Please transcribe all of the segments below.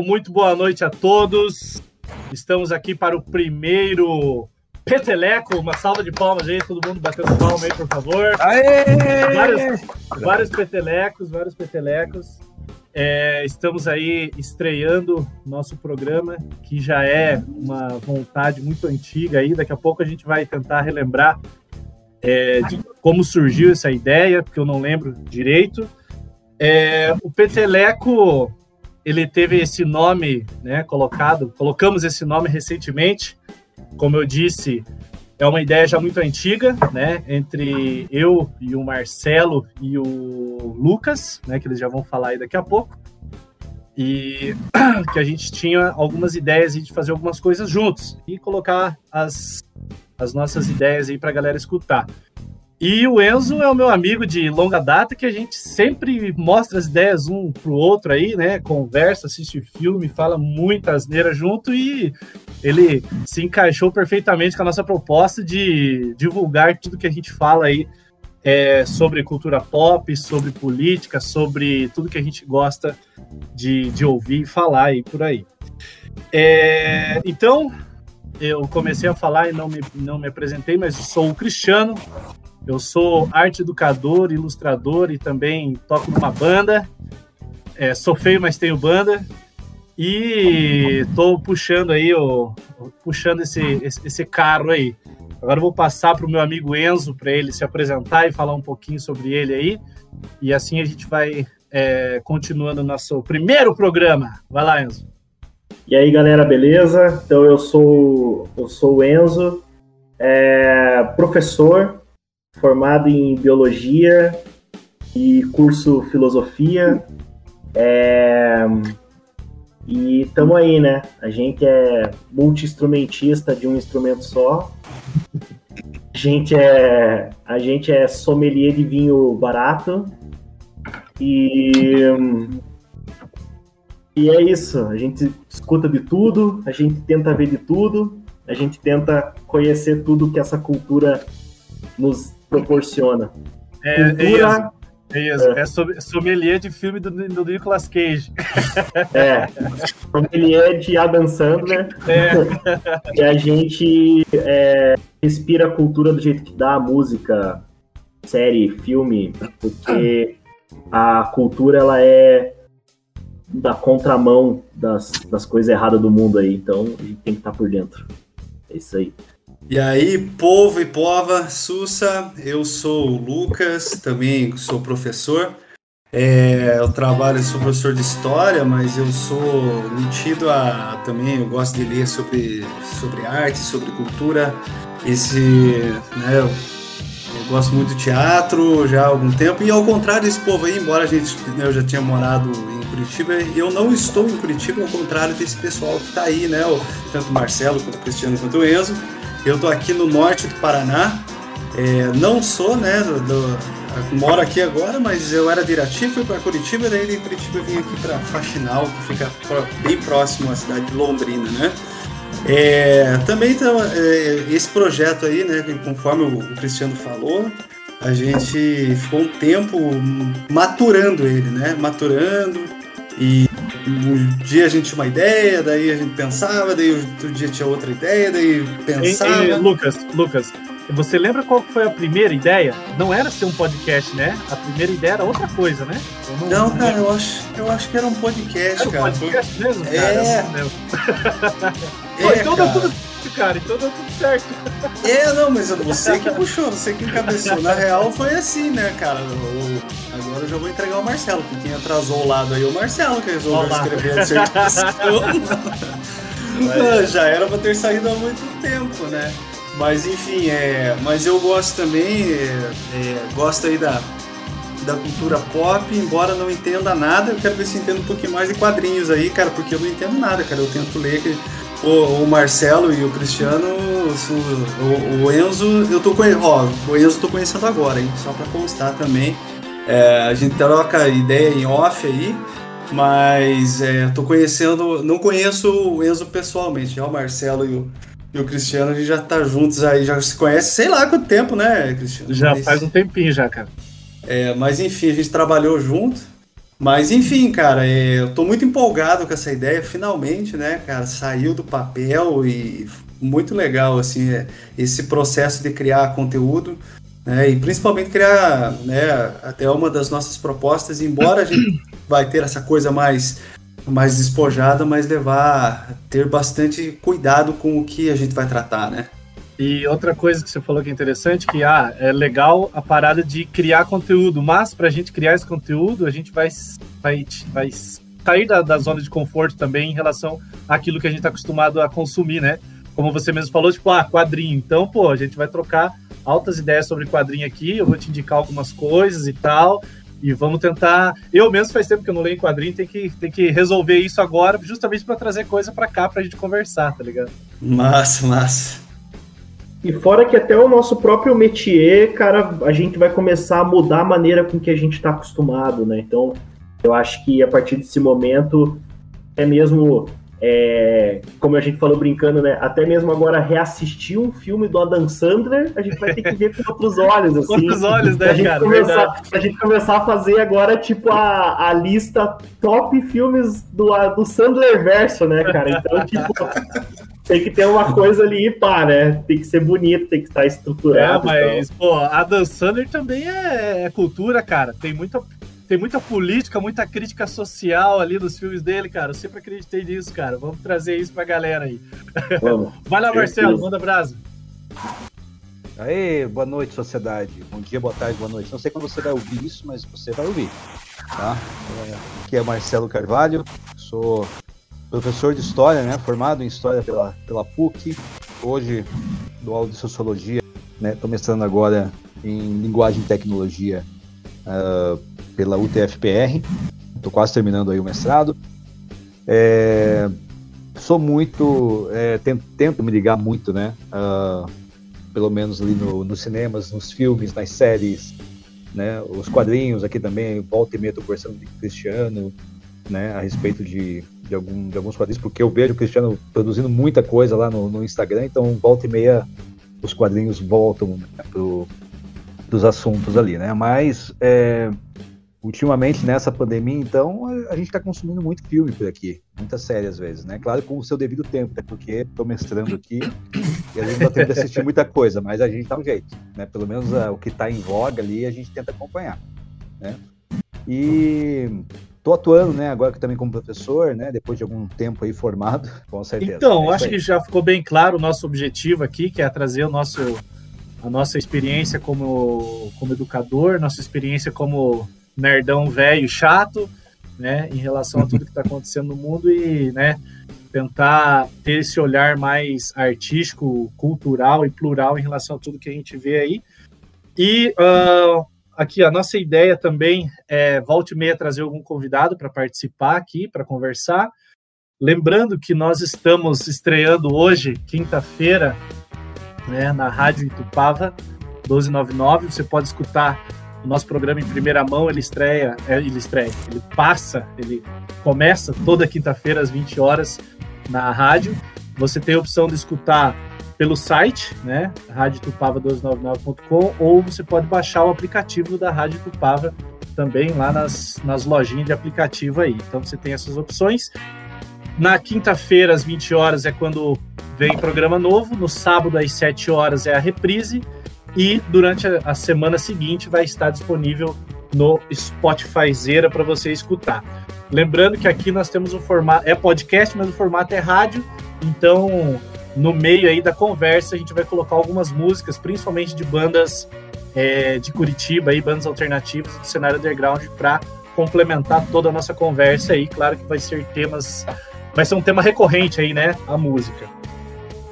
Muito boa noite a todos. Estamos aqui para o primeiro Peteleco. Uma salva de palmas aí, todo mundo batendo palma aí, por favor. Aê! Vários, vários petelecos, vários petelecos. É, estamos aí estreando nosso programa, que já é uma vontade muito antiga aí. Daqui a pouco a gente vai tentar relembrar é, de como surgiu essa ideia, porque eu não lembro direito. É, o Peteleco ele teve esse nome né, colocado, colocamos esse nome recentemente. Como eu disse, é uma ideia já muito antiga, né? Entre eu e o Marcelo e o Lucas, né? Que eles já vão falar aí daqui a pouco. E que a gente tinha algumas ideias de fazer algumas coisas juntos e colocar as, as nossas ideias aí para a galera escutar. E o Enzo é o meu amigo de longa data que a gente sempre mostra as ideias um pro outro aí, né? Conversa, assiste filme, fala muita asneira junto e ele se encaixou perfeitamente com a nossa proposta de divulgar tudo que a gente fala aí é, sobre cultura pop, sobre política, sobre tudo que a gente gosta de, de ouvir e falar aí por aí. É, então, eu comecei a falar e não me, não me apresentei, mas sou o Cristiano, eu sou arte educador, ilustrador e também toco numa banda. É, sou feio, mas tenho banda. E estou puxando aí, ó, puxando esse, esse, esse carro aí. Agora vou passar para o meu amigo Enzo para ele se apresentar e falar um pouquinho sobre ele aí. E assim a gente vai é, continuando nosso primeiro programa. Vai lá, Enzo. E aí, galera, beleza? Então eu sou eu sou o Enzo, é, professor formado em biologia e curso filosofia. É... E estamos aí, né? A gente é multi-instrumentista de um instrumento só. A gente é, a gente é sommelier de vinho barato. E, e é isso. A gente escuta de tudo, a gente tenta ver de tudo, a gente tenta conhecer tudo que essa cultura nos proporciona. É, Cultura, é isso. É isso. É. sommelier de filme do, do Nicolas Cage. É. Sommelier de Adam Sandler. É. E a gente é, respira a cultura do jeito que dá a música, série, filme, porque a cultura ela é da contramão das, das coisas erradas do mundo aí. Então a gente tem que estar por dentro. É isso aí. E aí, povo e pova, Sussa, eu sou o Lucas, também sou professor. É, eu trabalho, sou professor de história, mas eu sou metido a também, eu gosto de ler sobre, sobre arte, sobre cultura. Esse, né, eu, eu gosto muito de teatro já há algum tempo, e ao contrário desse povo aí, embora a gente, né, eu já tinha morado em Curitiba, eu não estou em Curitiba, ao contrário desse pessoal que está aí, né, tanto o Marcelo, quanto o Cristiano, quanto o Enzo eu estou aqui no norte do Paraná. É, não sou, né, do, do, moro aqui agora, mas eu era de Irati, fui para Curitiba, daí de Curitiba eu vim aqui para Faxinal, que fica bem próximo à cidade de Londrina, né? É, também então, é, esse projeto aí, né, conforme o Cristiano falou, a gente ficou um tempo maturando ele, né? Maturando e um dia a gente tinha uma ideia, daí a gente pensava, daí outro dia tinha outra ideia, daí pensava. E, e, Lucas, Lucas, você lembra qual foi a primeira ideia? Não era ser um podcast, né? A primeira ideia era outra coisa, né? Não, não, cara, eu acho, eu acho que era um podcast, era um cara. podcast mesmo, cara? É. é então deu tudo cara, então deu tudo certo. É, não, mas você que puxou, você que encabeçou. Na real foi assim, né, cara? O, agora eu já vou entregar o Marcelo, que quem atrasou o lado aí é o Marcelo que resolveu Olá. escrever a dissertação. já era pra ter saído há muito tempo, né? Mas enfim, é, mas eu gosto também, é, é, gosto aí da, da cultura pop, embora não entenda nada, eu quero ver se entendo um pouquinho mais de quadrinhos aí, cara, porque eu não entendo nada, cara. Eu tento ler o, o Marcelo e o Cristiano, o, o, Enzo, eu tô conhecendo, ó, o Enzo eu tô conhecendo agora, hein? Só pra constar também. É, a gente troca ideia em off aí, mas é, tô conhecendo, não conheço o Enzo pessoalmente, já o Marcelo e o, e o Cristiano, a gente já tá juntos aí, já se conhece, sei lá quanto tempo, né, Cristiano? Já mas, faz um tempinho já, cara. É, mas enfim, a gente trabalhou junto Mas enfim, cara, é, eu tô muito empolgado com essa ideia, finalmente, né, cara, saiu do papel e muito legal, assim, é, esse processo de criar conteúdo, né, e principalmente criar, né, até uma das nossas propostas, embora a gente vai ter essa coisa mais mais despojada, mas levar, ter bastante cuidado com o que a gente vai tratar, né? E outra coisa que você falou que é interessante, que ah, é legal a parada de criar conteúdo, mas para a gente criar esse conteúdo, a gente vai, vai, vai sair da, da zona de conforto também em relação àquilo que a gente está acostumado a consumir, né? Como você mesmo falou, tipo, ah, quadrinho. Então, pô, a gente vai trocar altas ideias sobre quadrinho aqui, eu vou te indicar algumas coisas e tal, e vamos tentar. Eu mesmo faz tempo que eu não leio quadrinho, tem que, tem que resolver isso agora, justamente para trazer coisa para cá pra gente conversar, tá ligado? Massa, massa. E fora que até o nosso próprio métier, cara, a gente vai começar a mudar a maneira com que a gente está acostumado, né? Então, eu acho que a partir desse momento, é mesmo, é, como a gente falou brincando, né? Até mesmo agora reassistir um filme do Adam Sandler, a gente vai ter que ver com outros olhos, assim. Outros olhos, né, a cara? Começar, a gente começar a fazer agora, tipo, a, a lista top filmes do, do Sandler verso, né, cara? Então, tipo tem que ter uma coisa ali, pá, né? Tem que ser bonito, tem que estar estruturado. É, mas, pô, a Dan Sandler também é, é, cultura, cara. Tem muita, tem muita política, muita crítica social ali nos filmes dele, cara. Eu sempre acreditei nisso, cara. Vamos trazer isso pra galera aí. Vamos. Vai lá, Marcelo, manda brasa. Aê, boa noite, sociedade. Bom dia, boa tarde, boa noite. Não sei quando você vai ouvir isso, mas você vai ouvir. Tá? Aqui é Marcelo Carvalho, sou professor de História, né, formado em História pela, pela PUC, hoje do aula de Sociologia, né, estou mestrando agora em Linguagem e Tecnologia uh, pela UTFPR, estou quase terminando aí o mestrado. É, sou muito, é, tento, tento, me ligar muito, né, uh, pelo menos ali no, nos cinemas, nos filmes, nas séries, né, os quadrinhos aqui também, volta e meia estou conversando com o Cristiano, né, a respeito de de, algum, de alguns quadrinhos, porque eu vejo o Cristiano produzindo muita coisa lá no, no Instagram, então volta e meia os quadrinhos voltam né, pro, dos assuntos ali, né? Mas é, ultimamente nessa pandemia, então, a gente está consumindo muito filme por aqui, muita série às vezes, né? Claro, com o seu devido tempo, até porque estou mestrando aqui e a gente não tem que assistir muita coisa, mas a gente dá um jeito, né? Pelo menos uh, o que está em voga ali a gente tenta acompanhar, né? E Estou atuando, né, agora que também como professor, né, depois de algum tempo aí formado, com certeza. Então, é acho que já ficou bem claro o nosso objetivo aqui, que é trazer o nosso, a nossa experiência como, como educador, nossa experiência como nerdão velho chato, né, em relação a tudo que está acontecendo no mundo e, né, tentar ter esse olhar mais artístico, cultural e plural em relação a tudo que a gente vê aí. E uh, aqui a nossa ideia também é volte e meia trazer algum convidado para participar aqui, para conversar. Lembrando que nós estamos estreando hoje, quinta-feira, né, na Rádio Itupava 1299. Você pode escutar o nosso programa em primeira mão. Ele estreia, é, ele estreia, ele passa, ele começa toda quinta-feira às 20 horas na rádio. Você tem a opção de escutar pelo site, né, radiotupava1299.com, ou você pode baixar o aplicativo da Rádio Tupava também lá nas, nas lojinhas de aplicativo aí. Então você tem essas opções. Na quinta-feira, às 20 horas, é quando vem programa novo. No sábado, às 7 horas, é a reprise. E durante a, semana seguinte vai estar disponível no Spotify Zera para você escutar. Lembrando que aqui nós temos um formato, é podcast, mas o formato é rádio. Então no meio aí da conversa a gente vai colocar algumas músicas, principalmente de bandas é, de Curitiba, aí, bandas alternativas do cenário underground, para complementar toda a nossa conversa aí. Claro que vai ser temas, vai ser um tema recorrente aí, né? A música.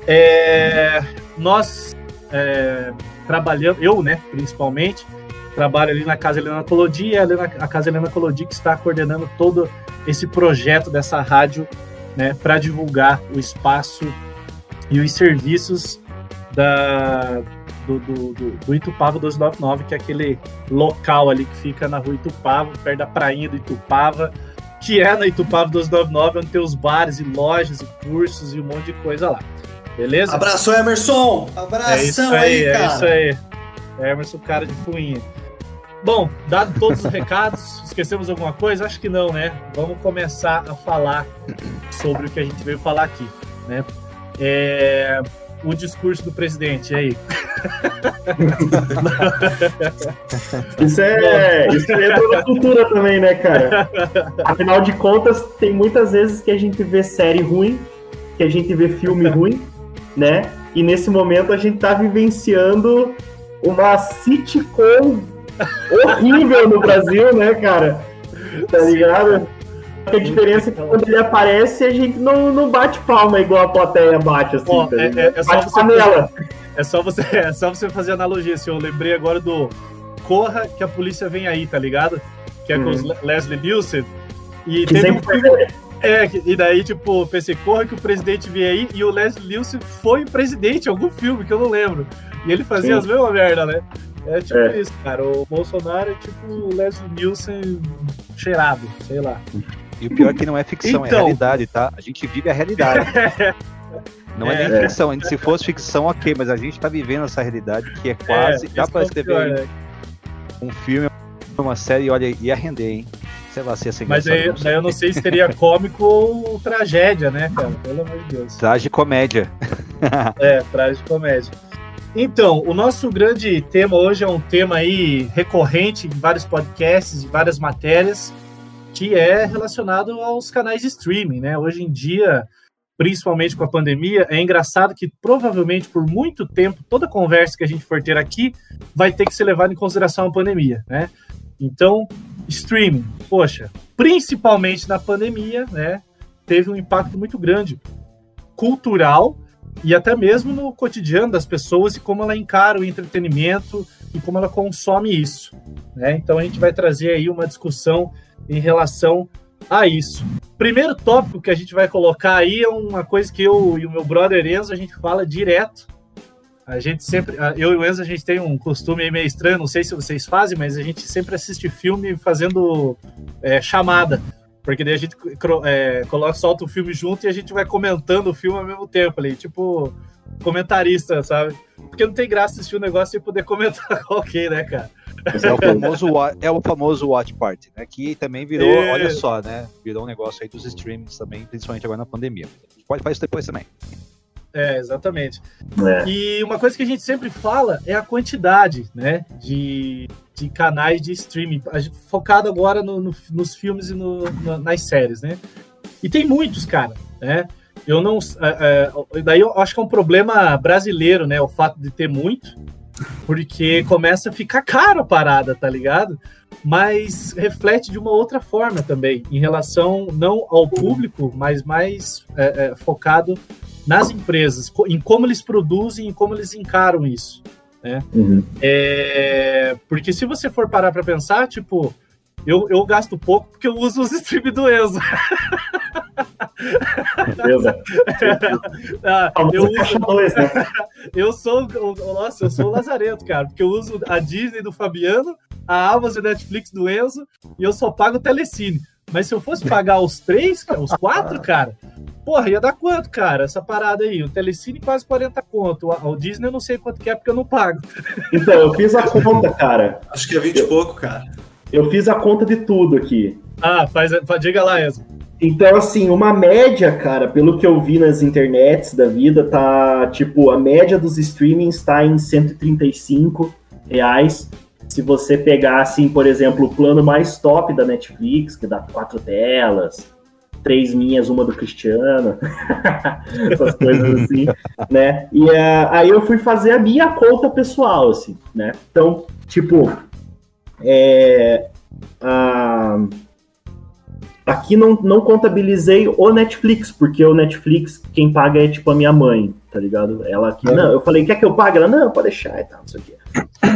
É, nós é, trabalhamos, eu, né, principalmente, trabalho ali na Casa Helena Colodi, a Casa Helena Colodi que está coordenando todo esse projeto dessa rádio, né, para divulgar o espaço e os serviços da, do, do, do, do Itupava 299, que é aquele local ali que fica na rua Itupava, perto da prainha do Itupava, que é na Itupava 299, onde tem os bares e lojas e cursos e um monte de coisa lá. Beleza? Abraço, Emerson! Abração é aí, aí, cara! É isso aí. Emerson, cara de fuinha. Bom, dado todos os recados, esquecemos alguma coisa? Acho que não, né? Vamos começar a falar sobre o que a gente veio falar aqui, né? É, o discurso do presidente, aí? isso é. Isso entra na cultura também, né, cara? Afinal de contas, tem muitas vezes que a gente vê série ruim, que a gente vê filme ruim, né? E nesse momento a gente tá vivenciando uma sitcom horrível no Brasil, né, cara? Tá ligado? A diferença é que quando ele aparece, a gente não, não bate palma igual a plateia bate, assim. tá é, é, é, só bate panela. É só, você, é só você fazer analogia, assim. Eu lembrei agora do Corra que a polícia vem aí, tá ligado? Que é com os uhum. Leslie Nielsen. E que teve um filme. É, e daí, tipo, pensei, corra que o presidente vem aí, e o Leslie Nielsen foi presidente em algum filme que eu não lembro. E ele fazia Sim. as mesmas merda, né? É tipo é. isso, cara. O Bolsonaro é tipo o Leslie Nielsen cheirado, sei lá. E o pior é que não é ficção, é então... é realidade, tá? A gente vive a realidade. Não é, é nem ficção, se fosse ficção, ok, mas a gente tá vivendo essa realidade que é quase. É, dá pra escrever pior, um filme, uma série, olha, ia render, hein? Sei lá se ia ser Mas aí, daí eu não sei se seria cômico ou tragédia, né, cara? Pelo amor de Deus. Tragicomédia. é, tragicomédia. Então, o nosso grande tema hoje é um tema aí recorrente em vários podcasts e várias matérias, que é relacionado aos canais de streaming, né? Hoje em dia, principalmente com a pandemia, é engraçado que provavelmente por muito tempo toda conversa que a gente for ter aqui vai ter que ser levada em consideração a pandemia, né? Então, streaming, poxa, principalmente na pandemia, né? Teve um impacto muito grande cultural e até mesmo no cotidiano das pessoas e como ela encara o entretenimento e como ela consome isso. Né? Então a gente vai trazer aí uma discussão em relação a isso. Primeiro tópico que a gente vai colocar aí é uma coisa que eu e o meu brother Enzo a gente fala direto. A gente sempre, eu e o Enzo a gente tem um costume meio estranho, não sei se vocês fazem, mas a gente sempre assiste filme fazendo é, chamada. Porque daí a gente é, coloca, solta o filme junto e a gente vai comentando o filme ao mesmo tempo ali, tipo comentarista, sabe? Porque não tem graça assistir um negócio e poder comentar com alguém, né, cara? É o, famoso, é o famoso Watch Party, né? Que também virou, é. olha só, né? Virou um negócio aí dos streamings também, principalmente agora na pandemia. Pode fazer isso depois também. É, exatamente. É. E uma coisa que a gente sempre fala é a quantidade, né? De, de canais de streaming, focado agora no, no, nos filmes e no, nas séries, né? E tem muitos, cara, né? Eu não. É, é, daí eu acho que é um problema brasileiro, né? O fato de ter muito, porque começa a ficar caro a parada, tá ligado? Mas reflete de uma outra forma também, em relação não ao público, mas mais é, é, focado nas empresas, em como eles produzem e como eles encaram isso. Né? Uhum. É, porque se você for parar para pensar, tipo, eu, eu gasto pouco porque eu uso os streams do Enzo. Beleza. ah, eu, uso, né? eu sou nossa, eu sou o Lazareto, cara, porque eu uso a Disney do Fabiano, a Amazon e Netflix do Enzo e eu só pago o Telecine. Mas se eu fosse pagar os três, os quatro, cara, porra, ia dar quanto, cara? Essa parada aí. O Telecine quase 40 conto. O Disney eu não sei quanto que é porque eu não pago. Então, eu fiz a conta, cara. Acho que é 20 e pouco, cara. Eu fiz a conta de tudo aqui. Ah, faz, diga lá, Enzo. Então, assim, uma média, cara, pelo que eu vi nas internets da vida, tá, tipo, a média dos streamings tá em 135 reais se você pegar, assim, por exemplo, o plano mais top da Netflix, que dá quatro telas, três minhas, uma do Cristiano, essas coisas assim, né? E uh, aí eu fui fazer a minha conta pessoal, assim, né? Então, tipo, é, uh, aqui não, não contabilizei o Netflix, porque o Netflix, quem paga é tipo a minha mãe, tá ligado? Ela aqui, é. não, eu falei, quer que eu pague? Ela, não, pode deixar e tal, não sei o quê.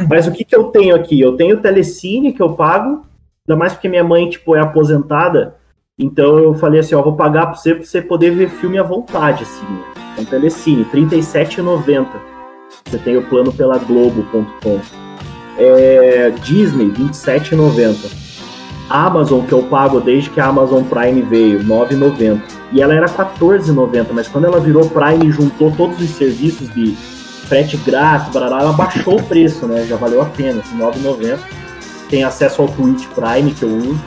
Mas o que, que eu tenho aqui? Eu tenho o Telecine que eu pago, ainda mais porque minha mãe, tipo, é aposentada. Então eu falei assim, ó, vou pagar pra você pra você poder ver filme à vontade, assim. Então, Telecine, R$ 37,90. Você tem o plano pela Globo.com. É, Disney, R$ 27,90. Amazon, que eu pago desde que a Amazon Prime veio, R$ 9,90. E ela era R$ 14,90, mas quando ela virou Prime e juntou todos os serviços de frete grátis, barará, ela baixou o preço, né? Já valeu a pena, assim, 9,90. tem acesso ao Twitch Prime que eu uso.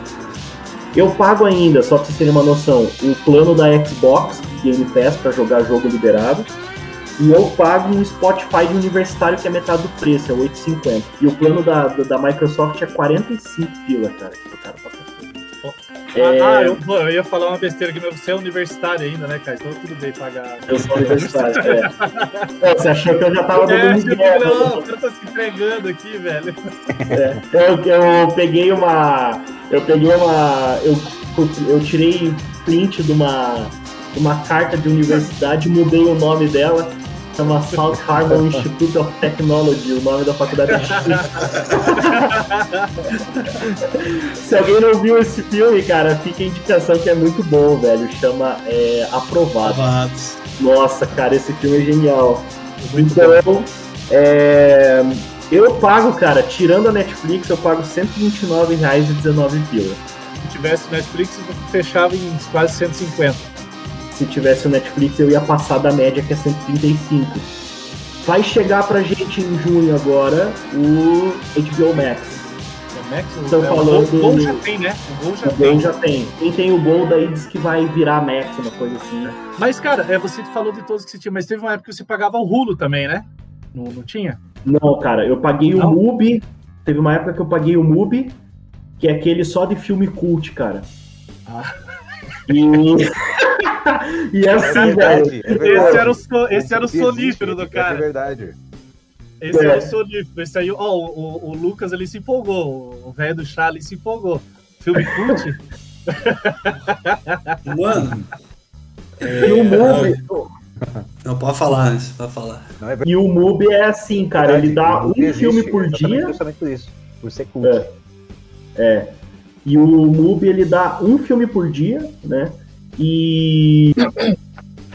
Eu pago ainda, só pra vocês terem uma noção, o plano da Xbox Game Pass para jogar jogo liberado. E eu pago um Spotify de universitário que é metade do preço, é 8,50. E o plano da, da, Microsoft é 45 pila, cara. cara é... Ah, eu, eu, ia falar uma besteira aqui, mas você é universitário ainda, né, cara? Então tudo bem pagar. Eu sou universitário, é. é. Você achou que eu já tava dando é, né? Não, o cara tá se entregando aqui, velho. É, eu, eu peguei uma. Eu peguei uma. Eu, eu tirei print de uma, de uma carta de universidade, mudei o nome dela Chama South Harbor Institute of Technology, o nome da faculdade é Se alguém não viu esse filme, cara, fica a indicação que é muito bom, velho. Chama é, Aprovado. Aprovados. Nossa, cara, esse filme é genial. Muito então, é, eu pago, cara, tirando a Netflix, eu pago R$129,19. Se tivesse Netflix, eu fechava em quase 150 se tivesse o Netflix, eu ia passar da média que é 135. Vai chegar pra gente em junho agora o HBO Max. O Max? Estão é, falando. O Gol já tem, né? O Gol já, o tem. já tem. Quem tem o Gol daí diz que vai virar Max, uma coisa assim, né? Mas, cara, é, você falou de todos que você tinha, mas teve uma época que você pagava o Hulu também, né? Não, não tinha? Não, cara, eu paguei não? o MUBI. Teve uma época que eu paguei o MUBI, que é aquele só de filme cult, cara. Ah. E. e é assim, é verdade, velho. É esse era o, so, esse era o sonífero do cara. É verdade. Esse é. era o sonífero. Esse aí, ó, o, o, Lucas ali se empolgou. O velho do chá ali se empolgou. Filme cult? Mano. É, e o Mubi. Não, pode falar, pode falar. É e o Mubi é assim, cara, ele dá um filme por dia. Justamente por isso, por ser cult. É. é. E o Mubi ele dá um filme por dia, né? E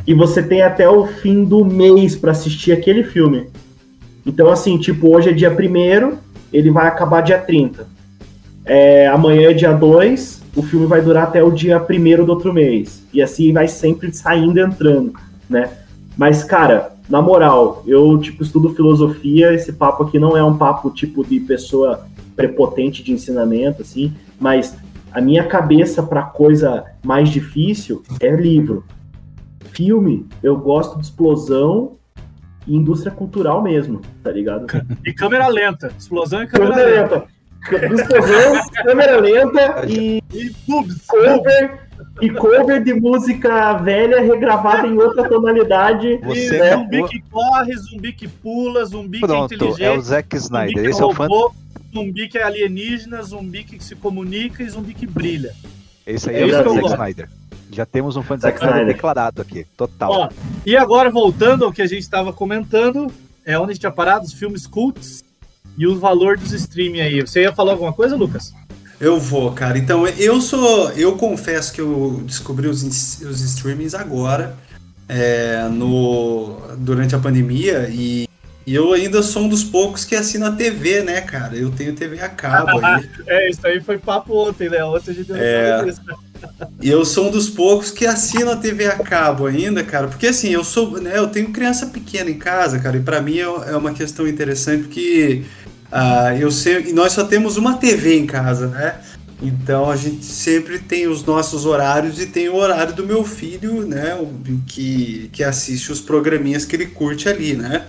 e você tem até o fim do mês para assistir aquele filme. Então, assim, tipo, hoje é dia 1 ele vai acabar dia 30. É, amanhã é dia 2, o filme vai durar até o dia 1 do outro mês. E assim vai sempre saindo e entrando, né? Mas, cara, na moral, eu, tipo, estudo filosofia, esse papo aqui não é um papo, tipo, de pessoa prepotente de ensinamento, assim, mas a minha cabeça para coisa mais difícil é livro. Filme, eu gosto de explosão e indústria cultural mesmo, tá ligado? E câmera lenta. Explosão e câmera, câmera lenta. lenta. Explosão, câmera lenta e, e cover, e cover de música velha regravada em outra tonalidade. Você né? Zumbi que corre, zumbi que pula, zumbi Pronto, que é inteligente. É o Zack Snyder. Esse é o fã zumbi que é alienígena, zumbi que se comunica e zumbi que brilha. Esse aí é, é o Zack Snyder. Já temos um fã de Zack Snyder declarado aqui, total. Ó, e agora, voltando ao que a gente estava comentando, é onde a gente tinha parado, os filmes cults e o valor dos streaming aí. Você ia falar alguma coisa, Lucas? Eu vou, cara. Então, eu sou. Eu confesso que eu descobri os, os streamings agora, é, no, durante a pandemia, e e eu ainda sou um dos poucos que assina a TV, né, cara? Eu tenho TV a cabo aí. é, isso aí foi papo ontem, né? Ontem a gente é... disso. E eu sou um dos poucos que assina a TV a cabo ainda, cara. Porque assim, eu sou, né, eu tenho criança pequena em casa, cara, e para mim é, é uma questão interessante porque uh, eu sei, e nós só temos uma TV em casa, né? Então a gente sempre tem os nossos horários e tem o horário do meu filho, né? Que, que assiste os programinhas que ele curte ali, né?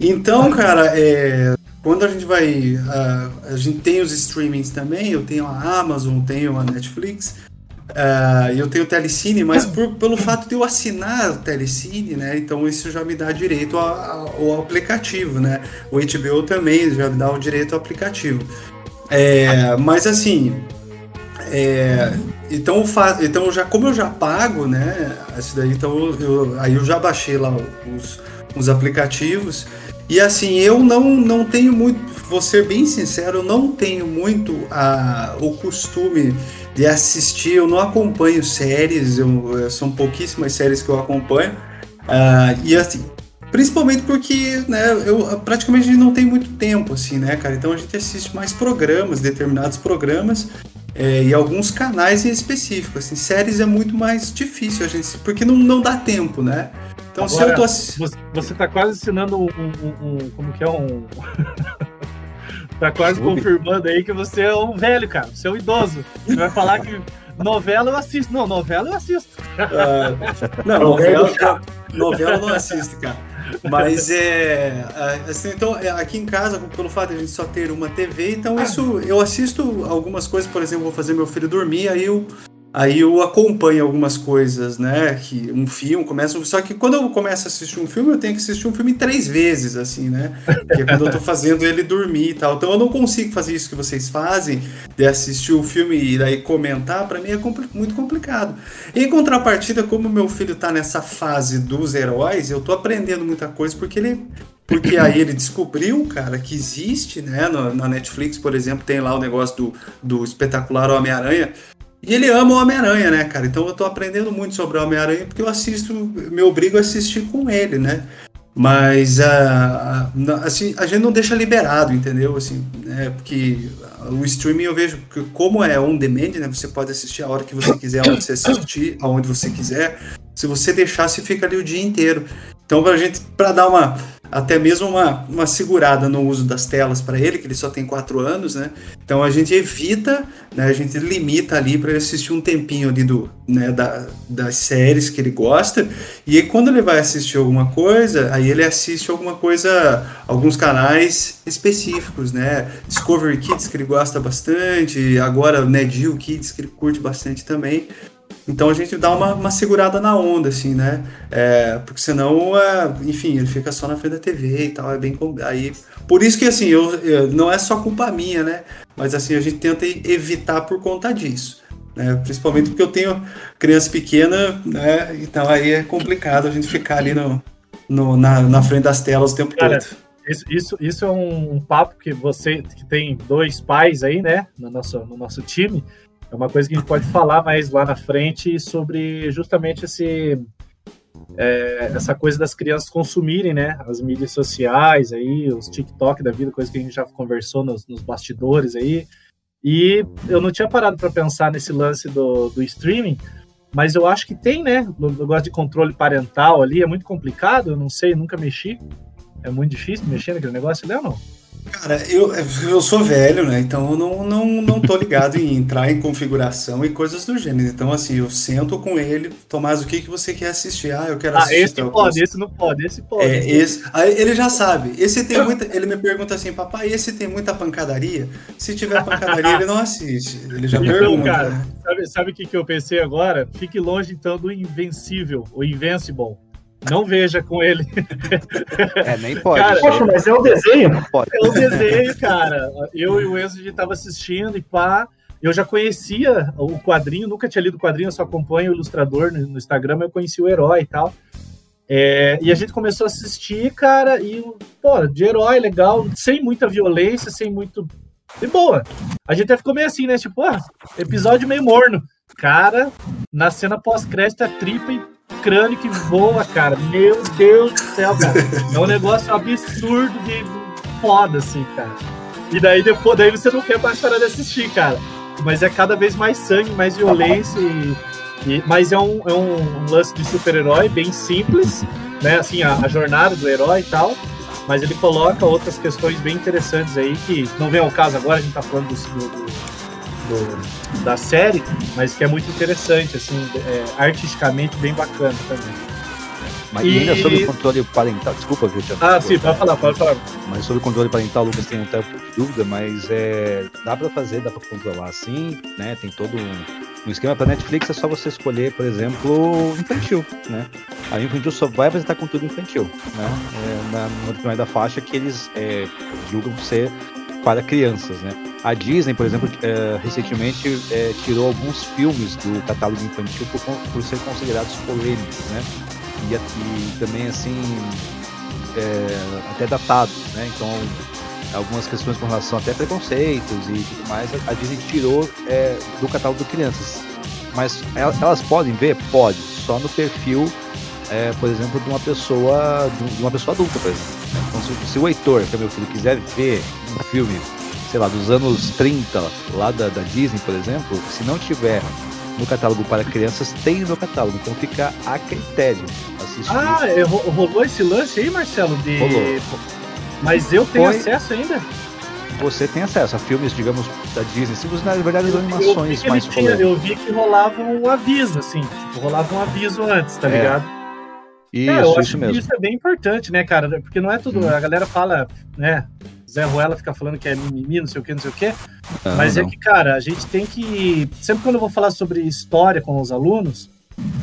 Então, cara, é, quando a gente vai. A, a, gente tem os streamings também, eu tenho a Amazon, tenho a Netflix, uh, eu tenho o Telecine, mas por, pelo fato de eu assinar o Telecine, né? Então isso já me dá direito ao aplicativo, né? O HBO também já me dá o direito ao aplicativo. É, mas assim. É, então, então já como eu já pago, né? Isso daí, então eu, aí eu já baixei lá os, os aplicativos. E assim, eu não, não tenho muito, vou ser bem sincero, eu não tenho muito a, o costume de assistir, eu não acompanho séries, eu, são pouquíssimas séries que eu acompanho. Uh, e assim, principalmente porque né, eu praticamente não tem muito tempo, assim, né, cara? Então a gente assiste mais programas, determinados programas. É, e alguns canais em específico, assim, séries é muito mais difícil a gente, porque não, não dá tempo, né? Então, Agora, se eu tô. Você, você tá quase ensinando um, um, um, Como que é um. Tá quase confirmando aí que você é um velho, cara. Você é um idoso. Você vai falar que novela eu assisto. Não, novela eu assisto. Ah, não, novela, novela eu não assisto, cara. Mas é. Assim, então, é, aqui em casa, pelo fato de a gente só ter uma TV, então isso. Eu assisto algumas coisas, por exemplo, vou fazer meu filho dormir, aí eu. Aí eu acompanho algumas coisas, né? Que um filme começa. Só que quando eu começo a assistir um filme, eu tenho que assistir um filme três vezes, assim, né? Que é quando eu tô fazendo ele dormir e tal. Então eu não consigo fazer isso que vocês fazem, de assistir o filme e daí comentar, pra mim é compli- muito complicado. Em contrapartida, como meu filho tá nessa fase dos heróis, eu tô aprendendo muita coisa porque ele. Porque aí ele descobriu, cara, que existe, né? na Netflix, por exemplo, tem lá o negócio do, do espetacular Homem-Aranha. E ele ama o Homem-Aranha, né, cara? Então eu tô aprendendo muito sobre o Homem-Aranha porque eu assisto, me obrigo a assistir com ele, né? Mas ah, na- assim, a gente não deixa liberado, entendeu? Assim, né? Porque o streaming eu vejo que como é on demand, né? Você pode assistir a hora que você quiser, onde você assistir, aonde você quiser. Se você deixar, você fica ali o dia inteiro. Então, pra gente, pra dar uma, até mesmo uma, uma segurada no uso das telas para ele, que ele só tem quatro anos, né? Então a gente evita, né? A gente limita ali para ele assistir um tempinho ali do, né, da, das séries que ele gosta. E aí, quando ele vai assistir alguma coisa, aí ele assiste alguma coisa, alguns canais específicos, né? Discovery Kids que ele gosta bastante, agora Nedil Kids que ele curte bastante também. Então a gente dá uma, uma segurada na onda, assim, né? É, porque senão, é, enfim, ele fica só na frente da TV e tal, é bem. Aí, por isso que, assim, eu, eu- não é só culpa minha, né? Mas, assim, a gente tenta evitar por conta disso. Né? Principalmente porque eu tenho criança pequena, né? Então aí é complicado a gente ficar ali no, no- na, na frente das telas o tempo Cara, todo. Isso, isso, isso é um, um papo que você que tem dois pais aí, né, no nosso, no nosso time, é uma coisa que a gente pode falar mais lá na frente sobre justamente esse é, essa coisa das crianças consumirem, né, as mídias sociais aí, os TikTok da vida, coisa que a gente já conversou nos, nos bastidores aí. E eu não tinha parado para pensar nesse lance do, do streaming, mas eu acho que tem, né, o negócio de controle parental ali, é muito complicado, eu não sei, nunca mexi. É muito difícil mexer naquele negócio, né, ou não? Cara, eu, eu sou velho, né? Então eu não, não, não tô ligado em entrar em configuração e coisas do gênero. Então, assim, eu sento com ele, Tomás, o que, que você quer assistir? Ah, eu quero Ah, assistir. esse pode, coisa. esse não pode, esse pode. É, esse, aí ele já sabe. Esse tem muita. Ele me pergunta assim, papai, esse tem muita pancadaria? Se tiver pancadaria, ele não assiste. Ele já Então, pergunta. cara, né? sabe, sabe o que, que eu pensei agora? Fique longe, então, do Invencível, o Invincible. Não veja com ele. É, nem pode. Cara, Poxa, mas é um desenho. pode. É um desenho, cara. Eu e o Enzo, a gente tava assistindo e pá. Eu já conhecia o quadrinho, nunca tinha lido o quadrinho, eu só acompanho o ilustrador no, Instagram, eu conheci o herói e tal. É, e a gente começou a assistir, cara, e, pô, de herói legal, sem muita violência, sem muito. De boa. A gente até ficou meio assim, né? Tipo, ah, episódio meio morno. Cara, na cena pós-crédito, a tripa e crânio que voa, cara. Meu Deus do céu, cara. É um negócio absurdo de foda, assim, cara. E daí depois, daí você não quer mais parar de assistir, cara. Mas é cada vez mais sangue, mais violência e. e- mas é um, é um lance de super-herói bem simples, né? Assim, a, a jornada do herói e tal. Mas ele coloca outras questões bem interessantes aí, que não vem ao caso agora, a gente tá falando do, do- do- da série, mas que é muito interessante, assim, é, artisticamente bem bacana também. Mas E- ainda sobre o controle parental, desculpa, Cristiano. Ah, sim, pode falar, pode falar. Mas sobre o controle parental, o Lucas tem um tempo de dúvida, mas é, dá pra fazer, dá pra controlar sim, né? Tem todo um, um esquema pra Netflix, é só você escolher, por exemplo, infantil, né? A infantil só vai apresentar conteúdo infantil, né? É, na, no determinada faixa que eles é, julgam ser para crianças, né? A Disney, por exemplo, é, recentemente é, tirou alguns filmes do catálogo infantil por, por ser considerados polêmicos, né? E, e também, assim, é, até datados, né? Então, algumas questões com relação até a preconceitos e tudo mais, a Disney tirou é, do catálogo de crianças. Mas el- elas podem ver? Pode, só no perfil, é, por exemplo, de uma pessoa, de uma pessoa adulta, por exemplo. Então, se, se o Heitor, que é meu filho, quiser ver um filme, sei lá, dos anos 30, lá da, da Disney, por exemplo, se não tiver no catálogo para crianças, tem no catálogo. Então fica a critério assistir. Ah, ro- rolou esse lance aí, Marcelo? De... Rolou. Mas eu tenho Foi. acesso ainda? você tem acesso a filmes, digamos, da Disney. Se você, na verdade, as animações eu mais tinha, Eu vi que rolava um aviso, assim, tipo, rolava um aviso antes, tá é. ligado? Isso, é, eu isso mesmo. isso é bem importante, né, cara? Porque não é tudo. Hum. A galera fala, né? Zé Ruela fica falando que é mimimi, não sei o que, não sei o que. mas é não. é que, cara, a gente tem que. Sempre quando eu vou falar sobre história com os alunos,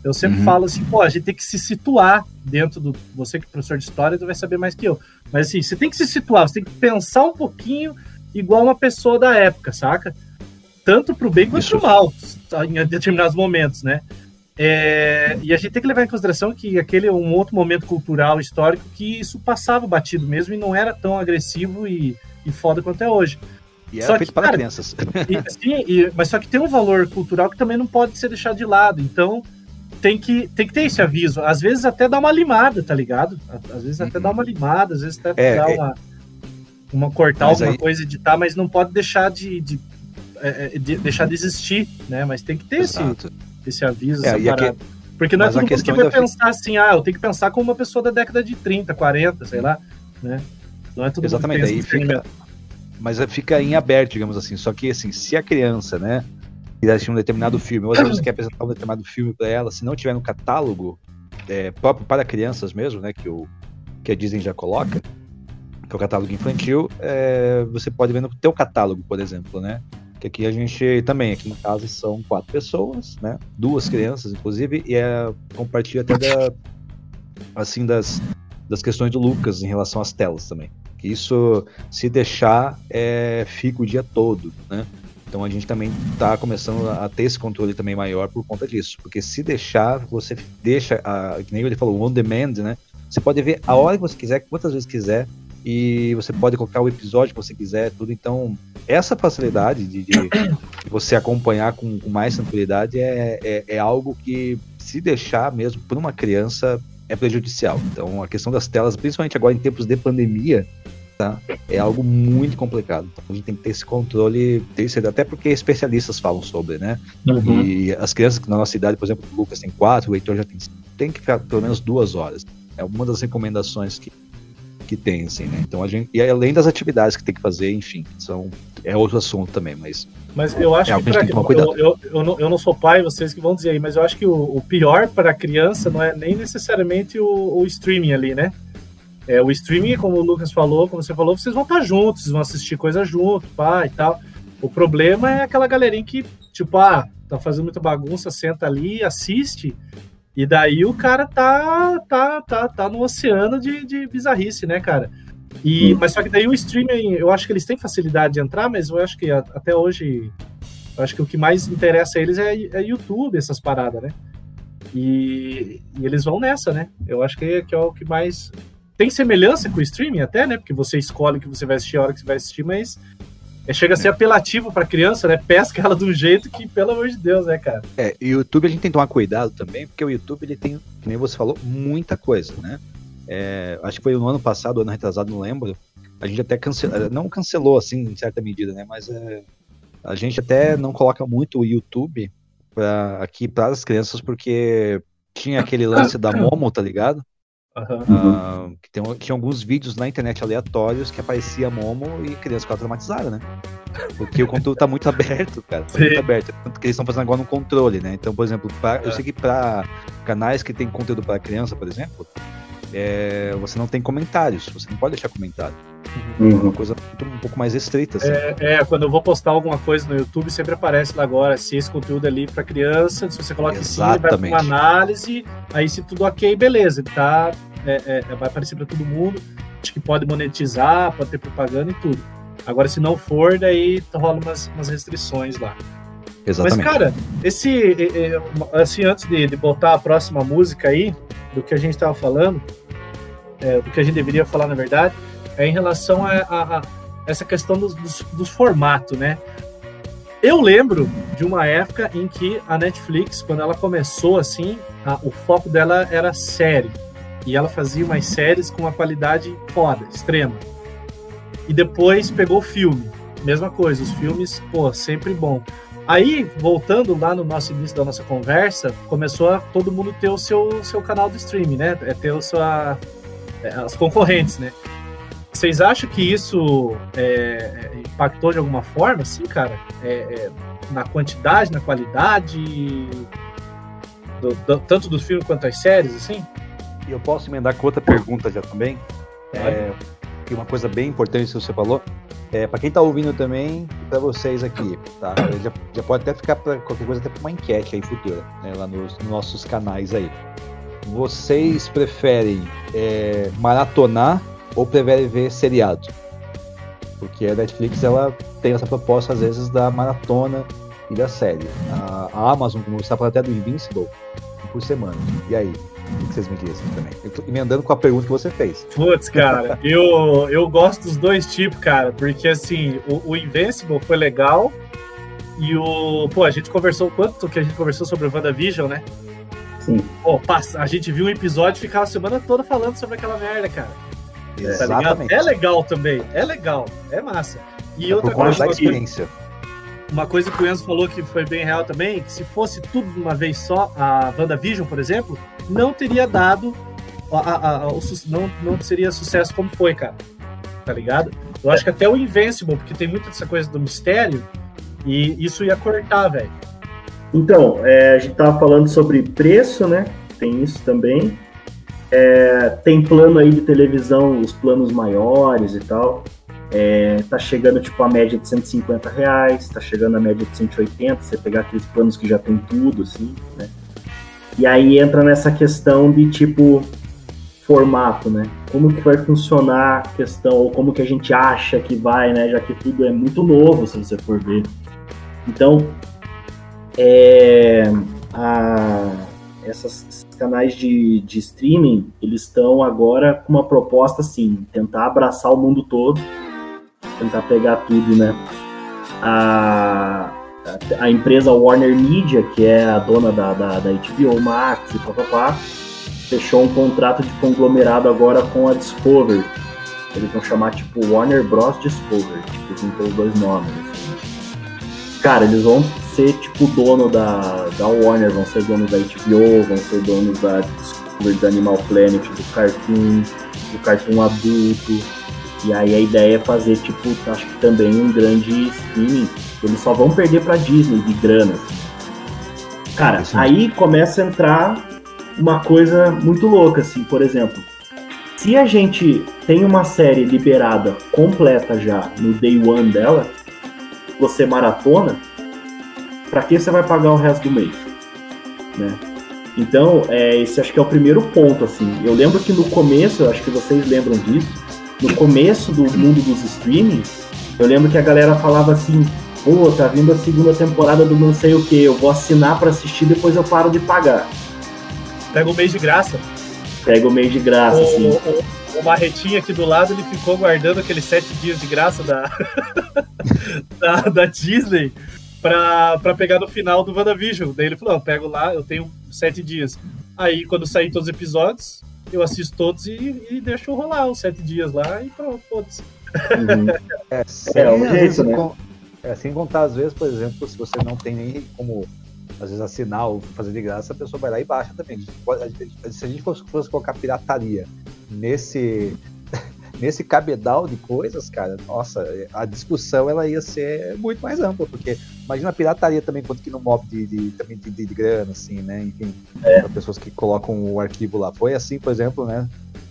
eu sempre uhum. falo assim, pô, a gente tem que se situar dentro do. Você que é professor de história, tu vai saber mais que eu. Mas assim, você tem que se situar, você tem que pensar um pouquinho igual uma pessoa da época, saca? Tanto pro bem quanto Isso. pro mal, em determinados momentos, né? É, e a gente tem que levar em consideração que aquele é um outro momento cultural, histórico, que isso passava batido mesmo e não era tão agressivo e, e foda quanto é hoje. E era só feito que, para cara, crianças. E, sim, e, mas só que tem um valor cultural que também não pode ser deixado de lado. Então, tem que, tem que ter esse aviso. Às vezes até dá uma limada, tá ligado? Às vezes até dá uhum. uma limada, às vezes até é, dá é... uma, uma cortar alguma aí... coisa, editar, mas não pode deixar de, de, é, é, de, deixar de existir, né? Mas tem que ter esse, esse aviso, é, essa Porque não é todo mundo que vai pensar assim, ah, eu tenho que pensar como uma pessoa da década de 30, 40, sei lá, né? Não é todo Exatamente, mundo que pensa aí fica, mas fica em aberto, digamos assim. Só que, assim, se a criança, né, quiser assistir um determinado filme, ou às vezes quer apresentar um determinado filme para ela, se não tiver no catálogo é, próprio para crianças mesmo, né, que, o, que a Disney já coloca, que é o catálogo infantil, é, você pode ver no teu catálogo, por exemplo, né? Que aqui a gente também, aqui em casa são quatro pessoas, né? Duas crianças, inclusive, e é compartilha até da, assim, das, das questões do Lucas em relação às telas também. Que isso, se deixar, é, fica o dia todo, né? Então a gente também está começando a ter esse controle também maior por conta disso. Porque se deixar, você deixa, a, que nem ele falou, on demand, né? Você pode ver a hora que você quiser, quantas vezes quiser, e você pode colocar o episódio que você quiser, tudo. Então, essa facilidade de, de, você acompanhar com, com mais tranquilidade é, é, é, algo que, se deixar mesmo por uma criança, é prejudicial. Então, a questão das telas, principalmente agora em tempos de pandemia, tá? é algo muito complicado. Então, a gente tem que ter esse controle, ter esse, até porque especialistas falam sobre, né? Uhum. E as crianças que na nossa cidade, por exemplo, o Lucas tem quatro, o Heitor já tem, tem que ficar pelo menos duas horas. É uma das recomendações que que tem, assim, né? Então a gente. E além das atividades que tem que fazer, enfim, são. É outro assunto também, mas. Mas eu acho é que, pra, que eu, eu, eu, não, eu não sou pai, vocês que vão dizer aí, mas eu acho que o, o pior para a criança não é nem necessariamente o, o, streaming ali, né? É, o streaming, como o Lucas falou, como você falou, vocês vão estar juntos, vocês vão assistir coisa junto, pá e tal. O problema é aquela galerinha que, tipo, ah, tá fazendo muita bagunça, senta ali, assiste, e daí o cara tá, tá, tá, tá no oceano de, de bizarrice, né, cara? E, mas só que daí o streaming, eu acho que eles têm facilidade de entrar, mas eu acho que até hoje, eu acho que o que mais interessa a eles é, é YouTube, essas paradas, né? E, e, eles vão nessa, né? Eu acho que, que é o que mais. Tem semelhança com o streaming até, né? Porque você escolhe que você vai assistir a hora que você vai assistir, mas é, chega a ser apelativo pra criança, né? Pesca ela de um jeito que, pelo amor de Deus, né, cara? É, e o YouTube a gente tem que tomar cuidado também, porque o YouTube ele tem, que nem você falou, muita coisa, né? É, acho que foi no ano passado, ano retrasado, não lembro. A gente até cancelou, não cancelou assim, em certa medida, né? Mas é, a gente até não coloca muito o YouTube pra, aqui para as crianças, porque tinha aquele lance da Momo, tá ligado? Uhum. Uh, que tem, tinha alguns vídeos na internet aleatórios que aparecia Momo e crianças ficavam traumatizadas, né? Porque o conteúdo tá muito aberto, cara. Tá muito aberto. Tanto que eles estão fazendo agora no controle, né? Então, por exemplo, pra, eu sei que para canais que tem conteúdo para criança, por exemplo, é, você não tem comentários, você não pode deixar comentário. Uhum. É uma coisa um pouco mais restrita. Assim. É, é, quando eu vou postar alguma coisa no YouTube, sempre aparece lá agora se esse conteúdo é livre para criança. Se você coloca Exatamente. sim, vai para uma análise. Aí, se tudo ok, beleza. Ele tá, é, é, vai aparecer para todo mundo. Acho que pode monetizar, pode ter propaganda e tudo. Agora, se não for, daí rola umas, umas restrições lá. Exatamente. Mas, cara, esse. Assim, antes de, de botar a próxima música aí, do que a gente estava falando, é, do que a gente deveria falar, na verdade, é em relação a, a, a essa questão dos, dos, dos formatos, né? Eu lembro de uma época em que a Netflix, quando ela começou assim, a, o foco dela era série. E ela fazia umas séries com uma qualidade foda, extrema. E depois pegou o filme. Mesma coisa, os filmes, pô, sempre bom. Aí, voltando lá no nosso início da nossa conversa, começou a todo mundo ter o seu, seu canal de streaming, né? É ter o sua, as concorrentes, né? vocês acham que isso é, é, impactou de alguma forma? Sim, cara. É, é, na quantidade, na qualidade, do, do, tanto do filme quanto as séries, assim? E eu posso emendar com outra pergunta já também. É, que uma coisa bem importante que você falou. É, para quem está ouvindo também, para vocês aqui, tá? Já, já pode até ficar para qualquer coisa, até para uma enquete aí futura, né, lá nos, nos, nossos canais aí. Vocês preferem é, maratonar ou preferem ver seriado? Porque a Netflix ela tem essa proposta às vezes da maratona e da série. A, a Amazon, está falando até do Invincible, por semana. E aí? O que vocês me dizem também? Eu tô emendando com a pergunta que você fez. Putz, cara, eu, eu gosto dos dois tipos, cara, porque assim, o, o Invincible foi legal e o. Pô, a gente conversou quanto que a gente conversou sobre o WandaVision, né? Sim. Pô, passa, a gente viu um episódio e ficava a semana toda falando sobre aquela merda, cara. Tá Exatamente. é legal também, é legal, é massa. E é outra coisa. experiência. Uma coisa que o Enzo falou que foi bem real também, que se fosse tudo de uma vez só, a WandaVision, por exemplo, não teria dado. A, a, a, o, não, não seria sucesso como foi, cara. Tá ligado? Eu acho que até o Invincible, porque tem muita dessa coisa do mistério, e isso ia cortar, velho. Então, é, a gente tava falando sobre preço, né? Tem isso também. É, tem plano aí de televisão, os planos maiores e tal. É, tá chegando tipo a média de 150 reais, tá chegando a média de 180, você pegar aqueles planos que já tem tudo, assim, né? E aí entra nessa questão de tipo formato, né? Como que vai funcionar a questão, ou como que a gente acha que vai, né? Já que tudo é muito novo, se você for ver. Então, é, a, essas canais de, de streaming, eles estão agora com uma proposta assim, tentar abraçar o mundo todo tentar pegar tudo, né? A, a empresa Warner Media, que é a dona da, da, da HBO Max e papapá, fechou um contrato de conglomerado agora com a Discovery. Eles vão chamar tipo Warner Bros. Discovery, tipo, com os dois nomes. Assim. Cara, eles vão ser tipo dono da, da Warner, vão ser donos da HBO, vão ser donos da Discovery, da Animal Planet, do Cartoon, do Cartoon adulto e aí a ideia é fazer, tipo, acho que também um grande streaming. Eles só vão perder pra Disney de grana. Assim. Cara, aí começa a entrar uma coisa muito louca, assim, por exemplo. Se a gente tem uma série liberada completa já no day one dela, você maratona, para que você vai pagar o resto do mês? Né? Então, é, esse acho que é o primeiro ponto, assim. Eu lembro que no começo, acho que vocês lembram disso, no começo do mundo dos streamings, eu lembro que a galera falava assim, pô, tá vindo a segunda temporada do não sei o que, eu vou assinar para assistir, depois eu paro de pagar. Pega o mês de graça. Pega o mês de graça, o, sim. O, o Marretinho aqui do lado, ele ficou guardando aqueles sete dias de graça da, da, da, Disney pra, pra pegar no final do WandaVision. Daí ele falou, eu pego lá, eu tenho sete dias. Aí, quando sair todos os episódios, eu assisto todos e, e deixo rolar os sete dias lá e pronto, foda-se. Uhum. É, é, um jeito, né? É, sem contar, às vezes, por exemplo, se você não tem nem como, às vezes, assinar ou fazer de graça, a pessoa vai lá e baixa também. Se a gente fosse, fosse colocar pirataria nesse, nesse cabedal de coisas, cara, nossa, a discussão ela ia ser muito mais ampla, porque imagina a pirataria também, quanto que não move de, de, também de, de, grana, assim, né? Enfim, é. pessoas que colocam o arquivo lá. Foi assim, por exemplo, né?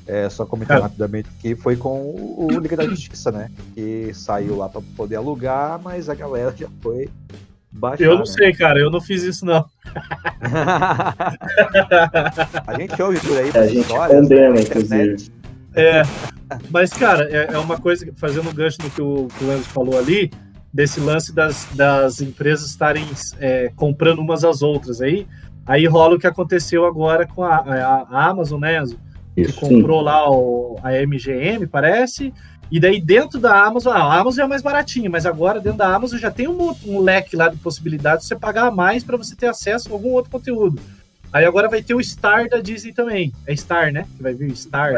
É, só comentar é. rapidamente que foi com o, o Liga da Justiça, né? Que saiu lá para poder alugar, mas a galera já foi baixar. Eu não né? sei, cara, eu não fiz isso, não. a gente ouve por aí, a gente condena, né, inclusive. É, mas, cara, é, é, uma coisa, fazendo um gancho no que o, que o Enzo falou ali, desse lance das, das empresas estarem é, comprando umas às outras aí, aí rola o que aconteceu agora com a, a, a Amazon, né, Enzo? Isso, que comprou sim. lá o, a MGM, parece, e daí dentro da Amazon, a Amazon é mais baratinha, mas agora dentro da Amazon já tem um, um leque lá de possibilidades de você pagar mais para você ter acesso a algum outro conteúdo. Aí agora vai ter o Star da Disney também. É Star, né? Que vai vir o Star.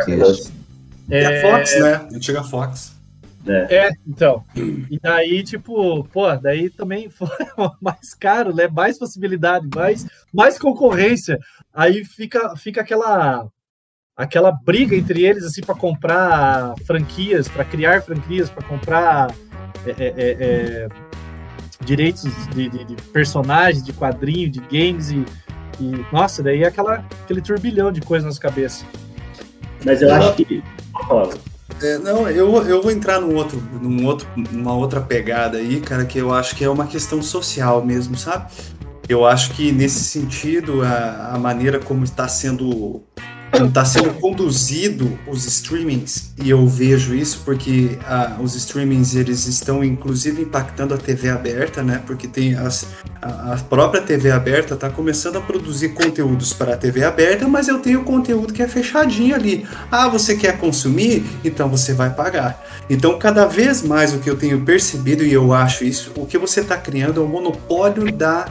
É, é, a Fox, né? Antiga Fox. É. é. então. E daí, tipo, pô, daí também foi mais caro, né? Mais possibilidade, mais, mais concorrência. Aí fica, fica aquela aquela briga entre eles assim para comprar franquias, para criar franquias, para comprar é, é, é, é direitos de, de, de, personagens, de quadrinho, de games e, e nossa, daí é aquela, aquele turbilhão de coisas nas cabeças. Mas eu acho que. É, não, eu, eu vou entrar num outro, num outro, numa outra pegada aí, cara, que eu acho que é uma questão social mesmo, sabe? Eu acho que nesse sentido, a, a maneira como está sendo está sendo conduzido os streamings e eu vejo isso porque ah, os streamings eles estão inclusive impactando a TV aberta, né? Porque tem as, a, a própria TV aberta está começando a produzir conteúdos para a TV aberta, mas eu tenho conteúdo que é fechadinho ali. Ah, você quer consumir? Então você vai pagar. Então cada vez mais o que eu tenho percebido e eu acho isso, o que você está criando é o um monopólio da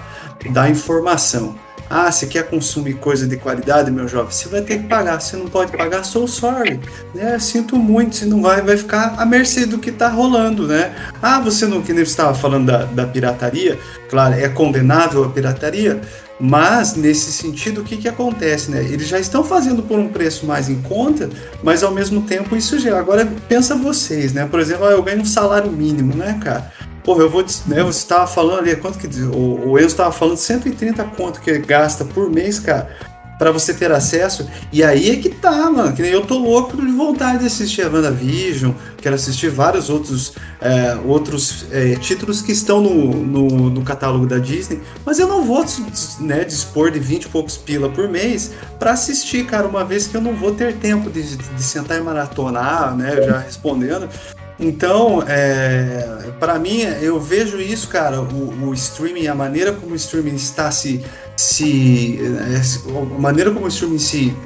da informação. Ah, você quer consumir coisa de qualidade, meu jovem? Você vai ter que pagar. Você não pode pagar, sou sorry. Né? Sinto muito, você não vai, vai ficar à mercê do que está rolando, né? Ah, você não, que nem estava falando da, da pirataria, claro, é condenável a pirataria, mas nesse sentido, o que, que acontece, né? Eles já estão fazendo por um preço mais em conta, mas ao mesmo tempo isso já. Agora pensa vocês, né? Por exemplo, ah, eu ganho um salário mínimo, né, cara? Porra, eu vou. Né, você estava falando ali, quanto que. O, o Enzo estava falando 130 quanto que gasta por mês, cara, para você ter acesso. E aí é que tá, mano. Que nem eu tô louco de vontade de assistir a WandaVision, quero assistir vários outros, é, outros é, títulos que estão no, no, no, catálogo da Disney, mas eu não vou né, dispor de 20 e poucos pila por mês para assistir, cara, uma vez que eu não vou ter tempo de, de sentar e maratonar, né, já respondendo. Então, é, para mim, eu vejo isso, cara, o, o, streaming, a maneira como o streaming está se. se é, a maneira como o streaming se.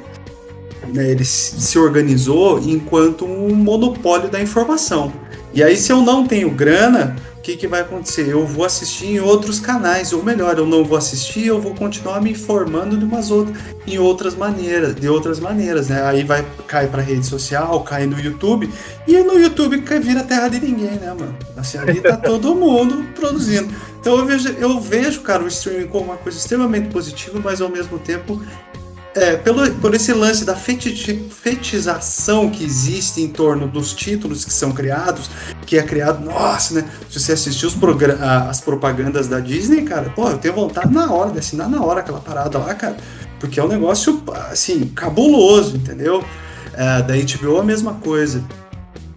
Né, ele se organizou enquanto um monopólio da informação. E aí, se eu não tenho grana, que, que vai acontecer? Eu vou assistir em outros canais, ou melhor, eu não vou assistir, eu vou continuar me informando de umas outras, em outras maneiras, de outras maneiras, né? Aí vai cair para rede social, cai no YouTube, e no YouTube vira terra de ninguém, né, mano? Assim, ali tá todo mundo produzindo. Então eu vejo, eu vejo, cara, o streaming como uma coisa extremamente positiva, mas ao mesmo tempo é, pelo, por esse lance da fetização que existe em torno dos títulos que são criados, que é criado, nossa, né? Se você assistir as propagandas da Disney, cara, pô, eu tenho vontade na hora de assinar na hora aquela parada lá, cara, porque é um negócio, assim, cabuloso, entendeu? É, da HBO a mesma coisa.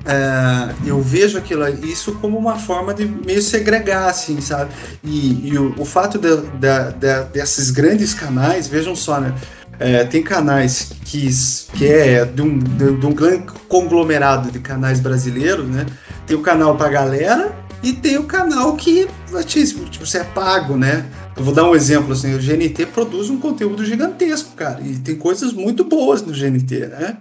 É, eu vejo aquilo, isso como uma forma de meio segregar, assim, sabe? E, e o, o, fato de, de, de, desses grandes canais, vejam só, né? É, tem canais que, que é de um, de, de um grande conglomerado de canais brasileiros, né? Tem o canal pra galera e tem o canal que tipo, você é pago, né? Eu vou dar um exemplo assim, o GNT produz um conteúdo gigantesco, cara, e tem coisas muito boas no GNT, né?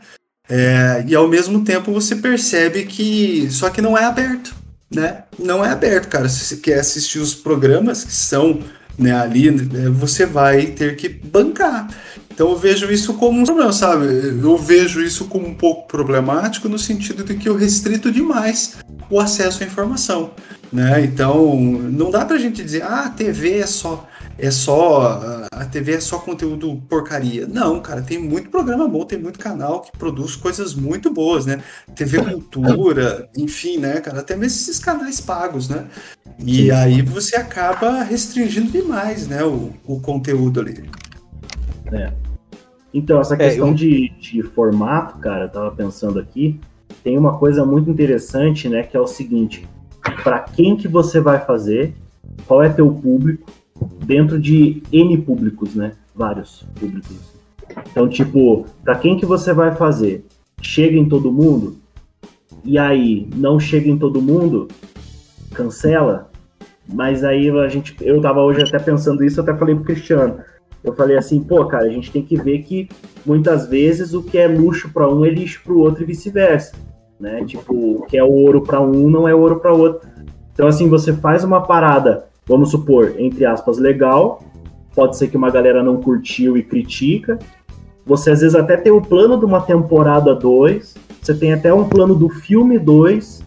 É, e ao mesmo tempo você percebe que só que não é aberto, né? Não é aberto, cara. Se você quer assistir os programas que são né, ali, né, você vai ter que bancar. Então eu vejo isso como um problema, sabe? Eu vejo isso como um pouco problemático no sentido de que eu restrito demais o acesso à informação, né? Então não dá pra gente dizer, ah, a TV é só é só a TV é só conteúdo porcaria. Não, cara, tem muito programa bom, tem muito canal que produz coisas muito boas, né? TV Cultura, enfim, né, cara, até mesmo esses canais pagos, né? E aí você acaba restringindo demais, né, o, o conteúdo ali. É. Então, essa questão é, eu... de, de formato, cara, eu tava pensando aqui, tem uma coisa muito interessante, né, que é o seguinte, para quem que você vai fazer, qual é teu público, dentro de N públicos, né, vários públicos. Então, tipo, para quem que você vai fazer? Chega em todo mundo? E aí, não chega em todo mundo? Cancela? Mas aí a gente, eu tava hoje até pensando isso, até falei pro Cristiano, eu falei assim, pô, cara, a gente tem que ver que muitas vezes o que é luxo para um é lixo para o outro e vice-versa, né? Tipo, o que é ouro para um não é ouro para outro. Então, assim, você faz uma parada, vamos supor, entre aspas, legal, pode ser que uma galera não curtiu e critica. Você às vezes até tem o plano de uma temporada 2, você tem até um plano do filme 2,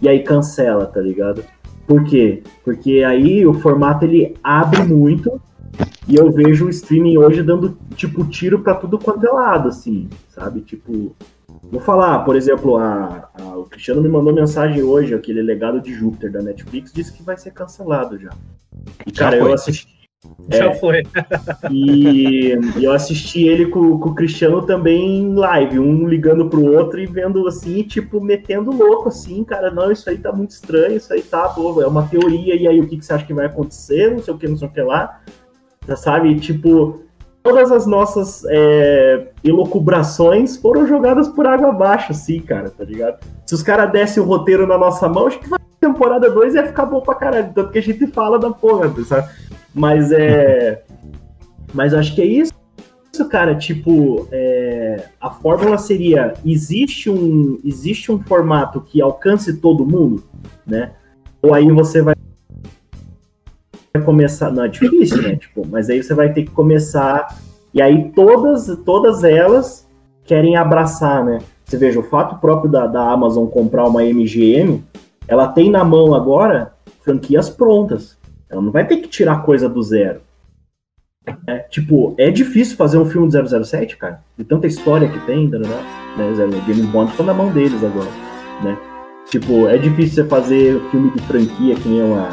e aí cancela, tá ligado? Por quê? Porque aí o formato ele abre muito E eu vejo o streaming hoje dando, tipo, tiro para tudo quanto é lado, assim, sabe? Tipo, vou falar, por exemplo, a, a, o Cristiano me mandou mensagem hoje, aquele legado de Júpiter da Netflix, disse que vai ser cancelado já. E, cara, eu assisti já é, foi. e, e, eu assisti ele com, com, o Cristiano também em live, um ligando pro outro e vendo assim, tipo, metendo louco, assim, cara, não, isso aí tá muito estranho, isso aí tá, pô, é uma teoria, e aí o que, que você acha que vai acontecer, não sei o que, não sei o que lá, já sabe, tipo, todas as nossas é, elocubrações foram jogadas por água abaixo, assim, cara, tá ligado? Se os caras dessem o roteiro na nossa mão, acho que vai temporada 2 ia ficar bom pra caralho, tanto que a gente fala da porra, sabe? Mas é. Mas acho que é isso, cara. Tipo, é... a fórmula seria: existe um, existe um formato que alcance todo mundo, né? Ou aí você vai começar. Não, é difícil, né? Tipo, mas aí você vai ter que começar. E aí todas, todas elas querem abraçar, né? Você veja, o fato próprio da, da Amazon comprar uma MGM, ela tem na mão agora franquias prontas. Ela não vai ter que tirar coisa do zero. É, tipo, é difícil fazer um filme de 007, cara. De tanta história que tem, né? né James Bond tá na mão deles agora, né? Tipo, é difícil você fazer filme de franquia que nem uma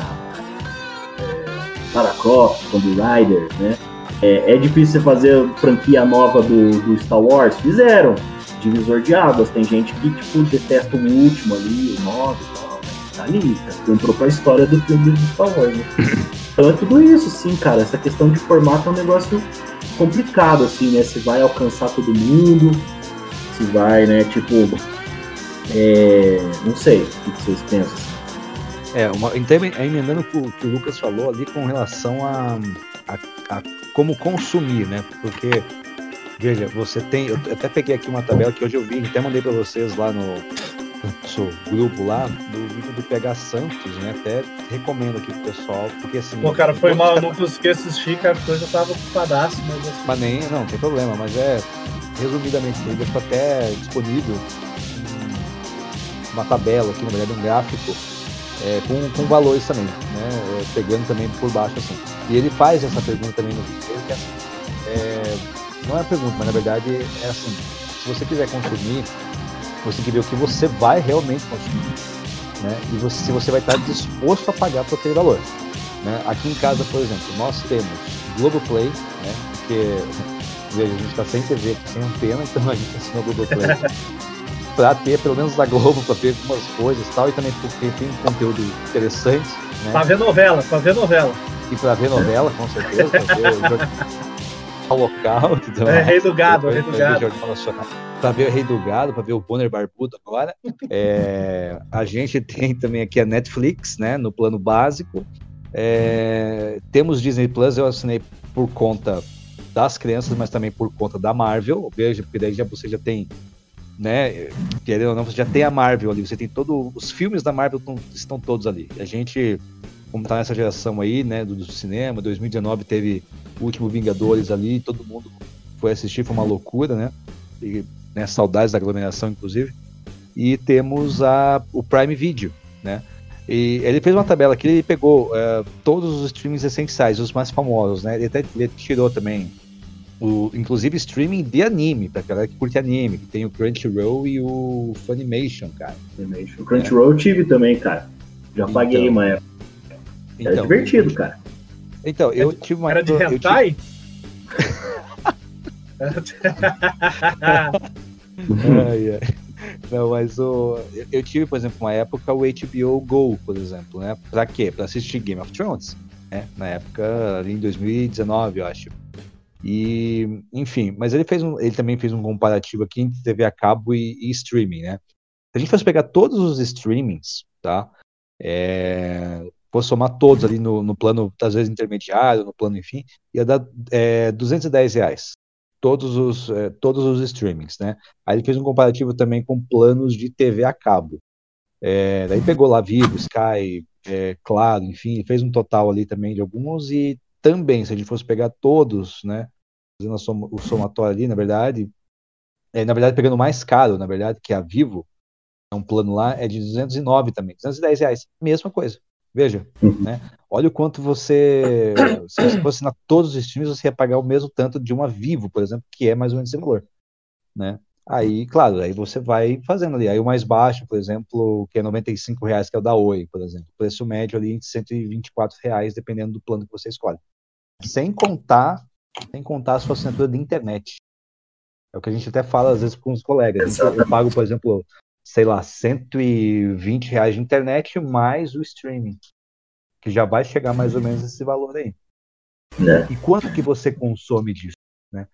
é, Lara Croft, Tomb Raider, né? É, é, difícil você fazer franquia nova do, do Star Wars. Fizeram. Divisor de Águas. Tem gente que, tipo, detesta o último ali, o 9 cara. Entrou pra história do filme do Star Wars, né? Então é tudo isso, sim, cara. Essa questão de formato é um negócio complicado, assim, né? Se vai alcançar todo mundo, se vai, né, tipo. É, não sei o que vocês pensam. Assim. É, uma, então, emendando o que o Lucas falou ali com relação a, a, a como consumir, né? Porque Veja, você tem. Eu até peguei aqui uma tabela que hoje eu vi, até mandei para vocês lá no, nosso grupo lá do vídeo do PH Santos, né? Até recomendo aqui pro pessoal, porque assim. Pô, cara, foi mal, eu não consegui assistir, cara, porque eu já tava ocupadaço, mas assim. Mas nem, não, não tem problema, mas é. Resumidamente, ele deixou até disponível uma tabela aqui, na verdade, um gráfico é, com, com valores também, né? É, pegando também por baixo assim. E ele faz essa pergunta também no vídeo, que é assim, é, não é pergunta, mas na verdade é assim, se você quiser consumir você tem que ver o que você vai realmente consumir. Né? E você, se você vai estar disposto a pagar por aquele valor. Né? Aqui em casa, por exemplo, nós temos Globoplay, né? porque a gente está sem TV sem antena, então a gente assinou o Globoplay. para ter pelo menos da Globo, para ver algumas coisas e tal, e também porque tem conteúdo interessante. Né? Para ver novela, para ver novela. E para ver novela, com certeza, para ver o local. Então, é, Rei do Gado, Rei do Gado para ver o Rei do Gado, para ver o Bonner Barbudo agora. É, a gente tem também aqui a Netflix, né, no plano básico. É, temos Disney Plus, eu assinei por conta das crianças, mas também por conta da Marvel. Veja, porque daí já, você já tem, né, querendo ou não, você já tem a Marvel ali, você tem todos os filmes da Marvel tão, estão todos ali. A gente, como tá nessa geração aí, né, do, do cinema, 2019 teve o último Vingadores ali, todo mundo foi assistir, foi uma loucura, né? E né? Saudades da aglomeração, inclusive. E temos a, o Prime Video, né? E ele fez uma tabela aqui, ele pegou uh, todos os streamings essenciais, os mais famosos, né? Ele até ele tirou também, o, inclusive streaming de anime, pra galera que curte anime, que tem o Crunchyroll e o Funimation, cara. Funimation. O Crunchyroll eu tive também, cara. Já então, paguei uma época. Era então, divertido, cara. Então, eu tive uma Era de hentai? Ai, ai. Não, mas o, eu tive, por exemplo, uma época o HBO Go, por exemplo, né? Pra quê? Pra assistir Game of Thrones, né? Na época, ali em 2019, eu acho. E, enfim, mas ele fez um, ele também fez um comparativo aqui entre TV a cabo e, e streaming, né? Se a gente fosse pegar todos os streamings, tá? É, fosse somar todos ali no, no plano, às vezes intermediário, no plano, enfim, ia dar é, 210 reais todos os, é, todos os streamings, né? Aí ele fez um comparativo também com planos de TV a cabo. É, daí pegou lá Vivo, Sky, é, Claro, enfim, fez um total ali também de alguns e também, se a gente fosse pegar todos, né, fazendo o somatório ali, na verdade, é, na verdade pegando mais caro, na verdade, que é a Vivo, é um plano lá, é de 209 também, 210 reais, mesma coisa, Veja, uhum. né? Olha o quanto você. Se você fosse assinar todos os streams, você ia pagar o mesmo tanto de uma Vivo, por exemplo, que é mais ou menos esse valor. Né? Aí, claro, aí você vai fazendo ali. Aí o mais baixo, por exemplo, que é 95 reais, que é o da Oi, por exemplo. Preço médio ali de 124 reais, dependendo do plano que você escolhe. Sem contar, sem contar a sua assinatura de internet. É o que a gente até fala às vezes com os colegas. Eu pago, por exemplo, sei lá, 120 reais de internet mais o streaming que já vai chegar mais ou menos esse valor aí. É. E quanto que você consome disso? Né?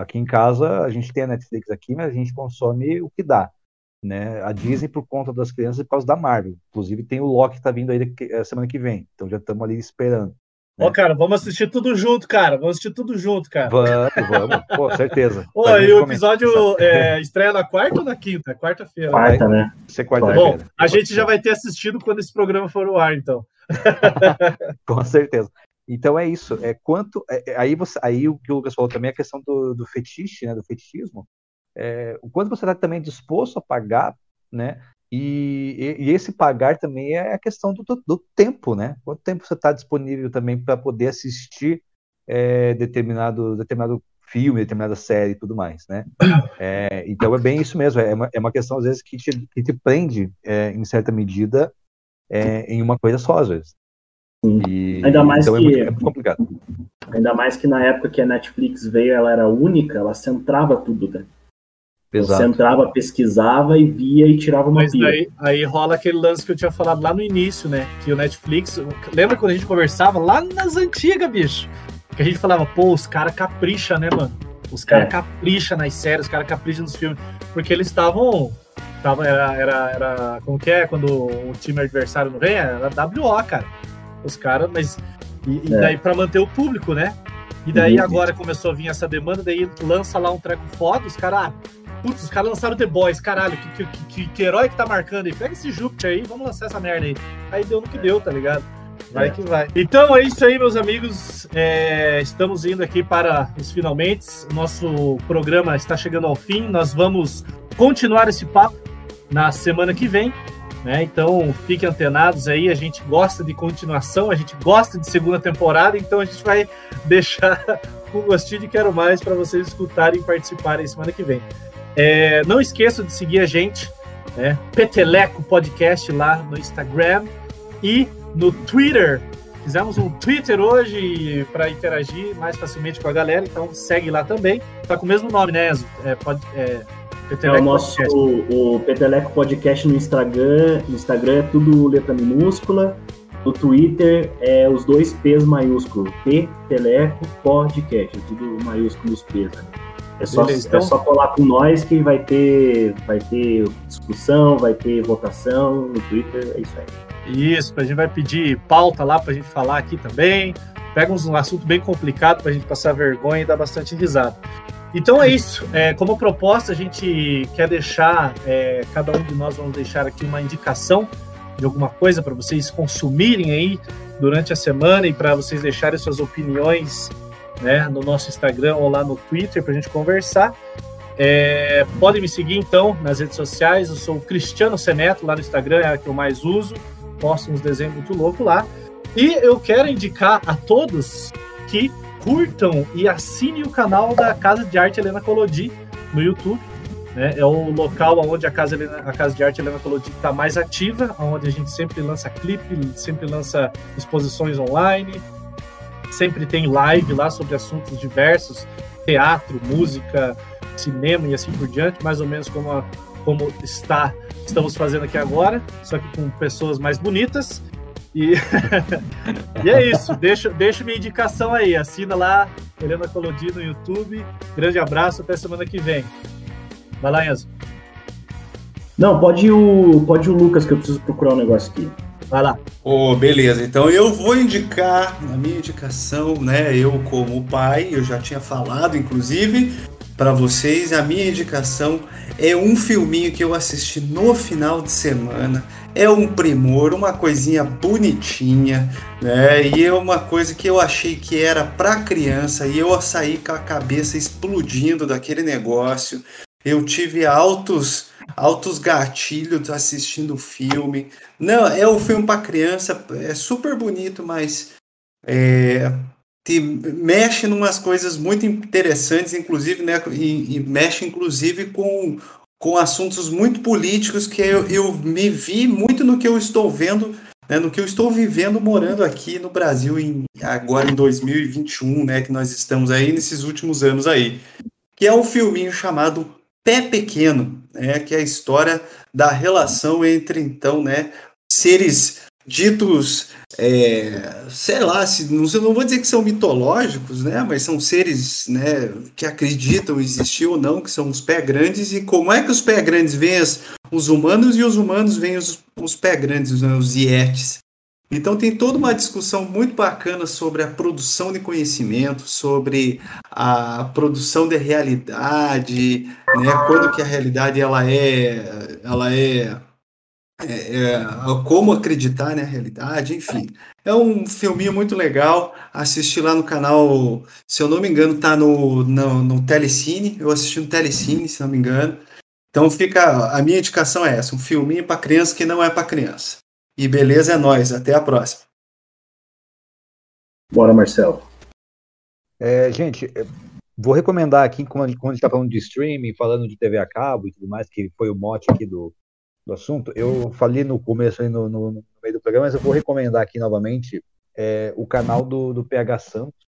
Aqui em casa a gente tem a Netflix aqui, mas a gente consome o que dá. Né? A Disney por conta das crianças e por causa da Marvel. Inclusive tem o Loki que tá vindo aí eh, semana que vem. Então já estamos ali esperando. Ó, cara, vamos assistir tudo junto, cara. Vamos assistir tudo junto, cara. Vamos, vamos. Pô, certeza. Ô, e o episódio é, estreia na quarta ou na quinta? Quarta-feira. Quarta, né? Ser quarta Bom, a gente já vai ter assistido quando esse programa for ao ar, então. Com certeza. Então é isso. É quanto. É, é, aí, você, aí o que o Lucas falou também é a questão do, do fetiche, né? Do fetichismo. É, o quanto você está também disposto a pagar, né? E, e, esse pagar também é a questão do, do, do tempo, né? Quanto tempo você está disponível também para poder assistir é, determinado, determinado filme, determinada série e tudo mais, né? É, então é bem isso mesmo, é uma, é uma questão às vezes que te, que te prende é, em certa medida é, em uma coisa só às vezes. E, ainda mais então é que, é muito, é muito complicado. Ainda mais que na época que a Netflix veio, ela era única, ela centrava tudo, né? Exato. Você entrava, pesquisava e via e tirava uma Mas daí, aí rola aquele lance que eu tinha falado lá no início, né? Que o Netflix. Lembra quando a gente conversava lá nas antigas, bicho? Que a gente falava, pô, os caras capricham, né, mano? Os caras é. capricham nas séries, os caras capricham nos filmes. Porque eles estavam. Tava, era, era, era. Como que é? Quando o time adversário não vem? Era WO, cara. Os caras, mas. E, e é. daí pra manter o público, né? E daí uhum. agora começou a vir essa demanda, daí lança lá um treco foda, os caras. Ah, Putz, os caras lançaram The Boys, caralho, que, que, que, que, herói que tá marcando aí? Pega esse Júpiter aí, vamos lançar essa merda aí. Aí deu no que deu, tá ligado? Vai é. que vai. Então é isso aí, meus amigos. É, estamos indo aqui para os finalmente. Nosso programa está chegando ao fim. Nós vamos continuar esse papo na semana que vem. Né? Então fiquem antenados aí. A gente gosta de continuação, a gente gosta de segunda temporada, então a gente vai deixar com gostinho de quero mais para vocês escutarem e participarem semana que vem. É, não esqueça de seguir a gente, né? Peteleco Podcast lá no Instagram e no Twitter. Fizemos um Twitter hoje para interagir mais facilmente com a galera, então segue lá também. Tá com o mesmo nome, né, Enzo? É, pode, é, Peteleco é o nosso Podcast. O, o Peteleco Podcast no Instagram, no Instagram é tudo letra minúscula. No Twitter é os dois P's maiúsculos, Peteleco Podcast, tudo maiúsculo os P's. Né? É só, Beleza, é então... é só colar com nós que vai ter, vai ter discussão, vai ter votação no Twitter, é isso aí. Isso, a gente vai pedir pauta lá para a gente falar aqui também. Pega um assunto bem complicado para a gente passar vergonha e dar bastante risada. Então é isso. É, como proposta, a gente quer deixar, é, cada um de nós vamos deixar aqui uma indicação de alguma coisa para vocês consumirem aí durante a semana e para vocês deixarem suas opiniões né, no nosso Instagram ou lá no Twitter para a gente conversar. É, podem me seguir então nas redes sociais. Eu sou o Cristiano Seneto, lá no Instagram é a que eu mais uso. Posto uns desenhos muito loucos lá. E eu quero indicar a todos que curtam e assinem o canal da Casa de Arte Helena Colodi no YouTube. Né? É o local onde a Casa, Helena, a Casa de Arte Helena Colodi está mais ativa, onde a gente sempre lança clipe, sempre lança exposições online, sempre tem live lá sobre assuntos diversos, teatro, música, cinema e assim por diante, mais ou menos como, a, como está estamos fazendo aqui agora, só que com pessoas mais bonitas. E, e é isso, deixa, deixa minha indicação aí, assina lá, Helena Colodi no YouTube. Grande abraço, até semana que vem. Vai lá, Enzo. Não, pode o, pode o Lucas, que eu preciso procurar um negócio aqui. Vai lá. Oh, beleza, então eu vou indicar, na minha indicação, né? Eu, como pai, eu já tinha falado, inclusive, para vocês, a minha indicação é um filminho que eu assisti no final de semana. É um primor, uma coisinha bonitinha, né? E é uma coisa que eu achei que era para criança e eu saí com a cabeça explodindo daquele negócio. Eu tive altos altos gatilhos assistindo o filme. Não, é um filme para criança, é super bonito, mas é, te mexe em umas coisas muito interessantes, inclusive, né, e, e, mexe inclusive com, com assuntos muito políticos que eu, eu me vi muito no que eu estou vendo, né, no que eu estou vivendo morando aqui no Brasil em, agora em 2021, né, que nós estamos aí nesses últimos anos aí, que é um filminho chamado Pé Pequeno, né, que é a história da relação entre então, né, seres ditos, é, sei lá, se, não, não vou dizer que são mitológicos, né, mas são seres né, que acreditam existir ou não, que são os pé grandes, e como é que os pé grandes veem os humanos e os humanos veem os, os pé grandes, né, os ietes. Então tem toda uma discussão muito bacana sobre a produção de conhecimento, sobre a produção de realidade, né, quando que a realidade ela é, ela é é, é, como acreditar na né, realidade, enfim. É um filminho muito legal. Assisti lá no canal, se eu não me engano, tá no, no, no Telecine. Eu assisti no Telecine, se não me engano. Então fica. A minha indicação é essa: um filminho para criança que não é para criança. E beleza é nós. Até a próxima. Bora, Marcelo. É, gente, vou recomendar aqui, quando a gente está falando de streaming, falando de TV a cabo e tudo mais, que foi o mote aqui do, do assunto, eu falei no começo, no, no, no, meio do programa, mas eu vou recomendar aqui novamente é, o canal do, do PH Santos,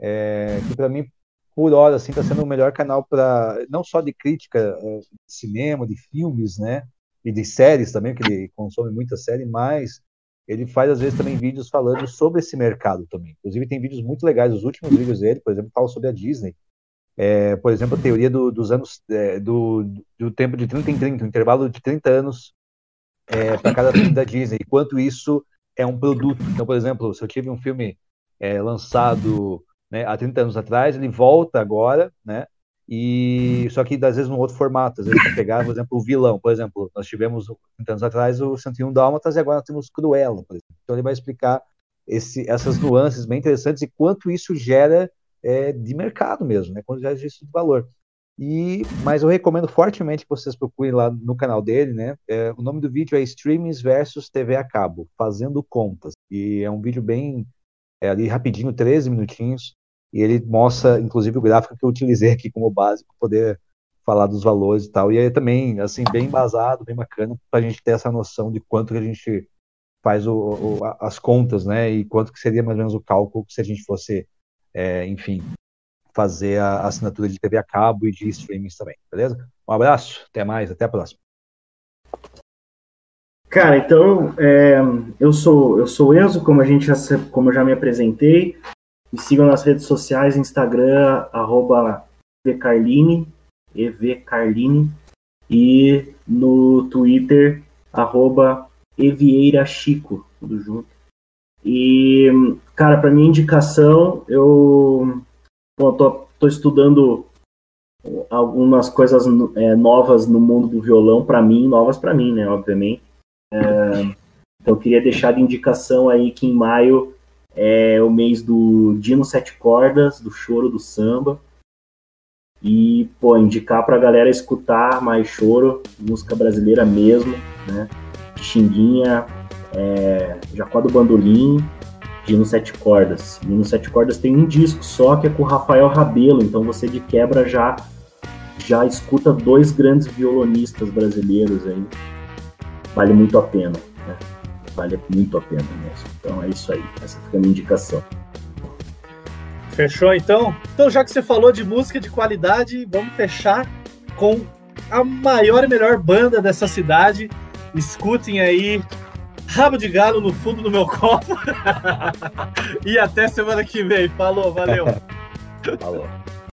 é, que para mim, por hora, assim, está sendo o melhor canal para, não só de crítica é, de cinema, de filmes, né, e de séries também, que ele consome muita série, mas ele faz às vezes também vídeos falando sobre esse mercado também. Inclusive tem vídeos muito legais, os últimos vídeos dele, por exemplo, fala sobre a Disney, é, por exemplo, a teoria do, dos anos, é, do, do tempo de 30 em 30, um intervalo de 30 anos é, para cada filme da Disney, enquanto isso é um produto. Então, por exemplo, se eu tive um filme é, lançado né, há 30 anos atrás, ele volta agora, né? E só que às vezes num outro formato, às vezes para pegar, por exemplo, o vilão, por exemplo, nós tivemos 30 anos atrás o 101 Dálmatas e agora nós temos Cruella, por exemplo. Então ele vai explicar esse, essas nuances bem interessantes e quanto isso gera é, de mercado mesmo, né? Quando já existe de valor. E, mas eu recomendo fortemente que vocês procurem lá no canal dele, né? É, o nome do vídeo é Streamings versus TV a cabo, fazendo contas. E é um vídeo bem é, ali rapidinho, 13 minutinhos. E ele mostra, inclusive, o gráfico que eu utilizei aqui como base para poder falar dos valores e tal. E aí também, assim, bem embasado, bem bacana, para a gente ter essa noção de quanto que a gente faz o, o, as contas, né? E quanto que seria mais ou menos o cálculo se a gente fosse é, enfim, fazer a assinatura de TV a cabo e de streamings também, beleza? Um abraço, até mais, até a próxima. Cara, então é, eu sou eu sou Enzo, como a gente já, como eu já me apresentei. Me sigam nas redes sociais, Instagram arroba evcarline, evcarline e no Twitter arroba evieirachico, tudo junto. E, cara, para minha indicação, eu bom, tô, tô estudando algumas coisas é, novas no mundo do violão para mim, novas para mim, né, obviamente. É, então eu queria deixar de indicação aí que em maio é o mês do Dino Sete Cordas, do Choro do Samba. E, pô, indicar pra galera escutar mais choro, música brasileira mesmo, né? Xinguinha, é, Jacó do Bandolim, Dino Sete Cordas. Dino Sete Cordas tem um disco só que é com o Rafael Rabelo, então você de quebra já já escuta dois grandes violonistas brasileiros aí. Vale muito a pena? Vale muito a pena mesmo. Então é isso aí, essa fica a minha indicação. Fechou então? Então, já que você falou de música de qualidade, vamos fechar com a maior e melhor banda dessa cidade. Escutem aí rabo de galo no fundo do meu copo. e até semana que vem. Falou, valeu. Falou.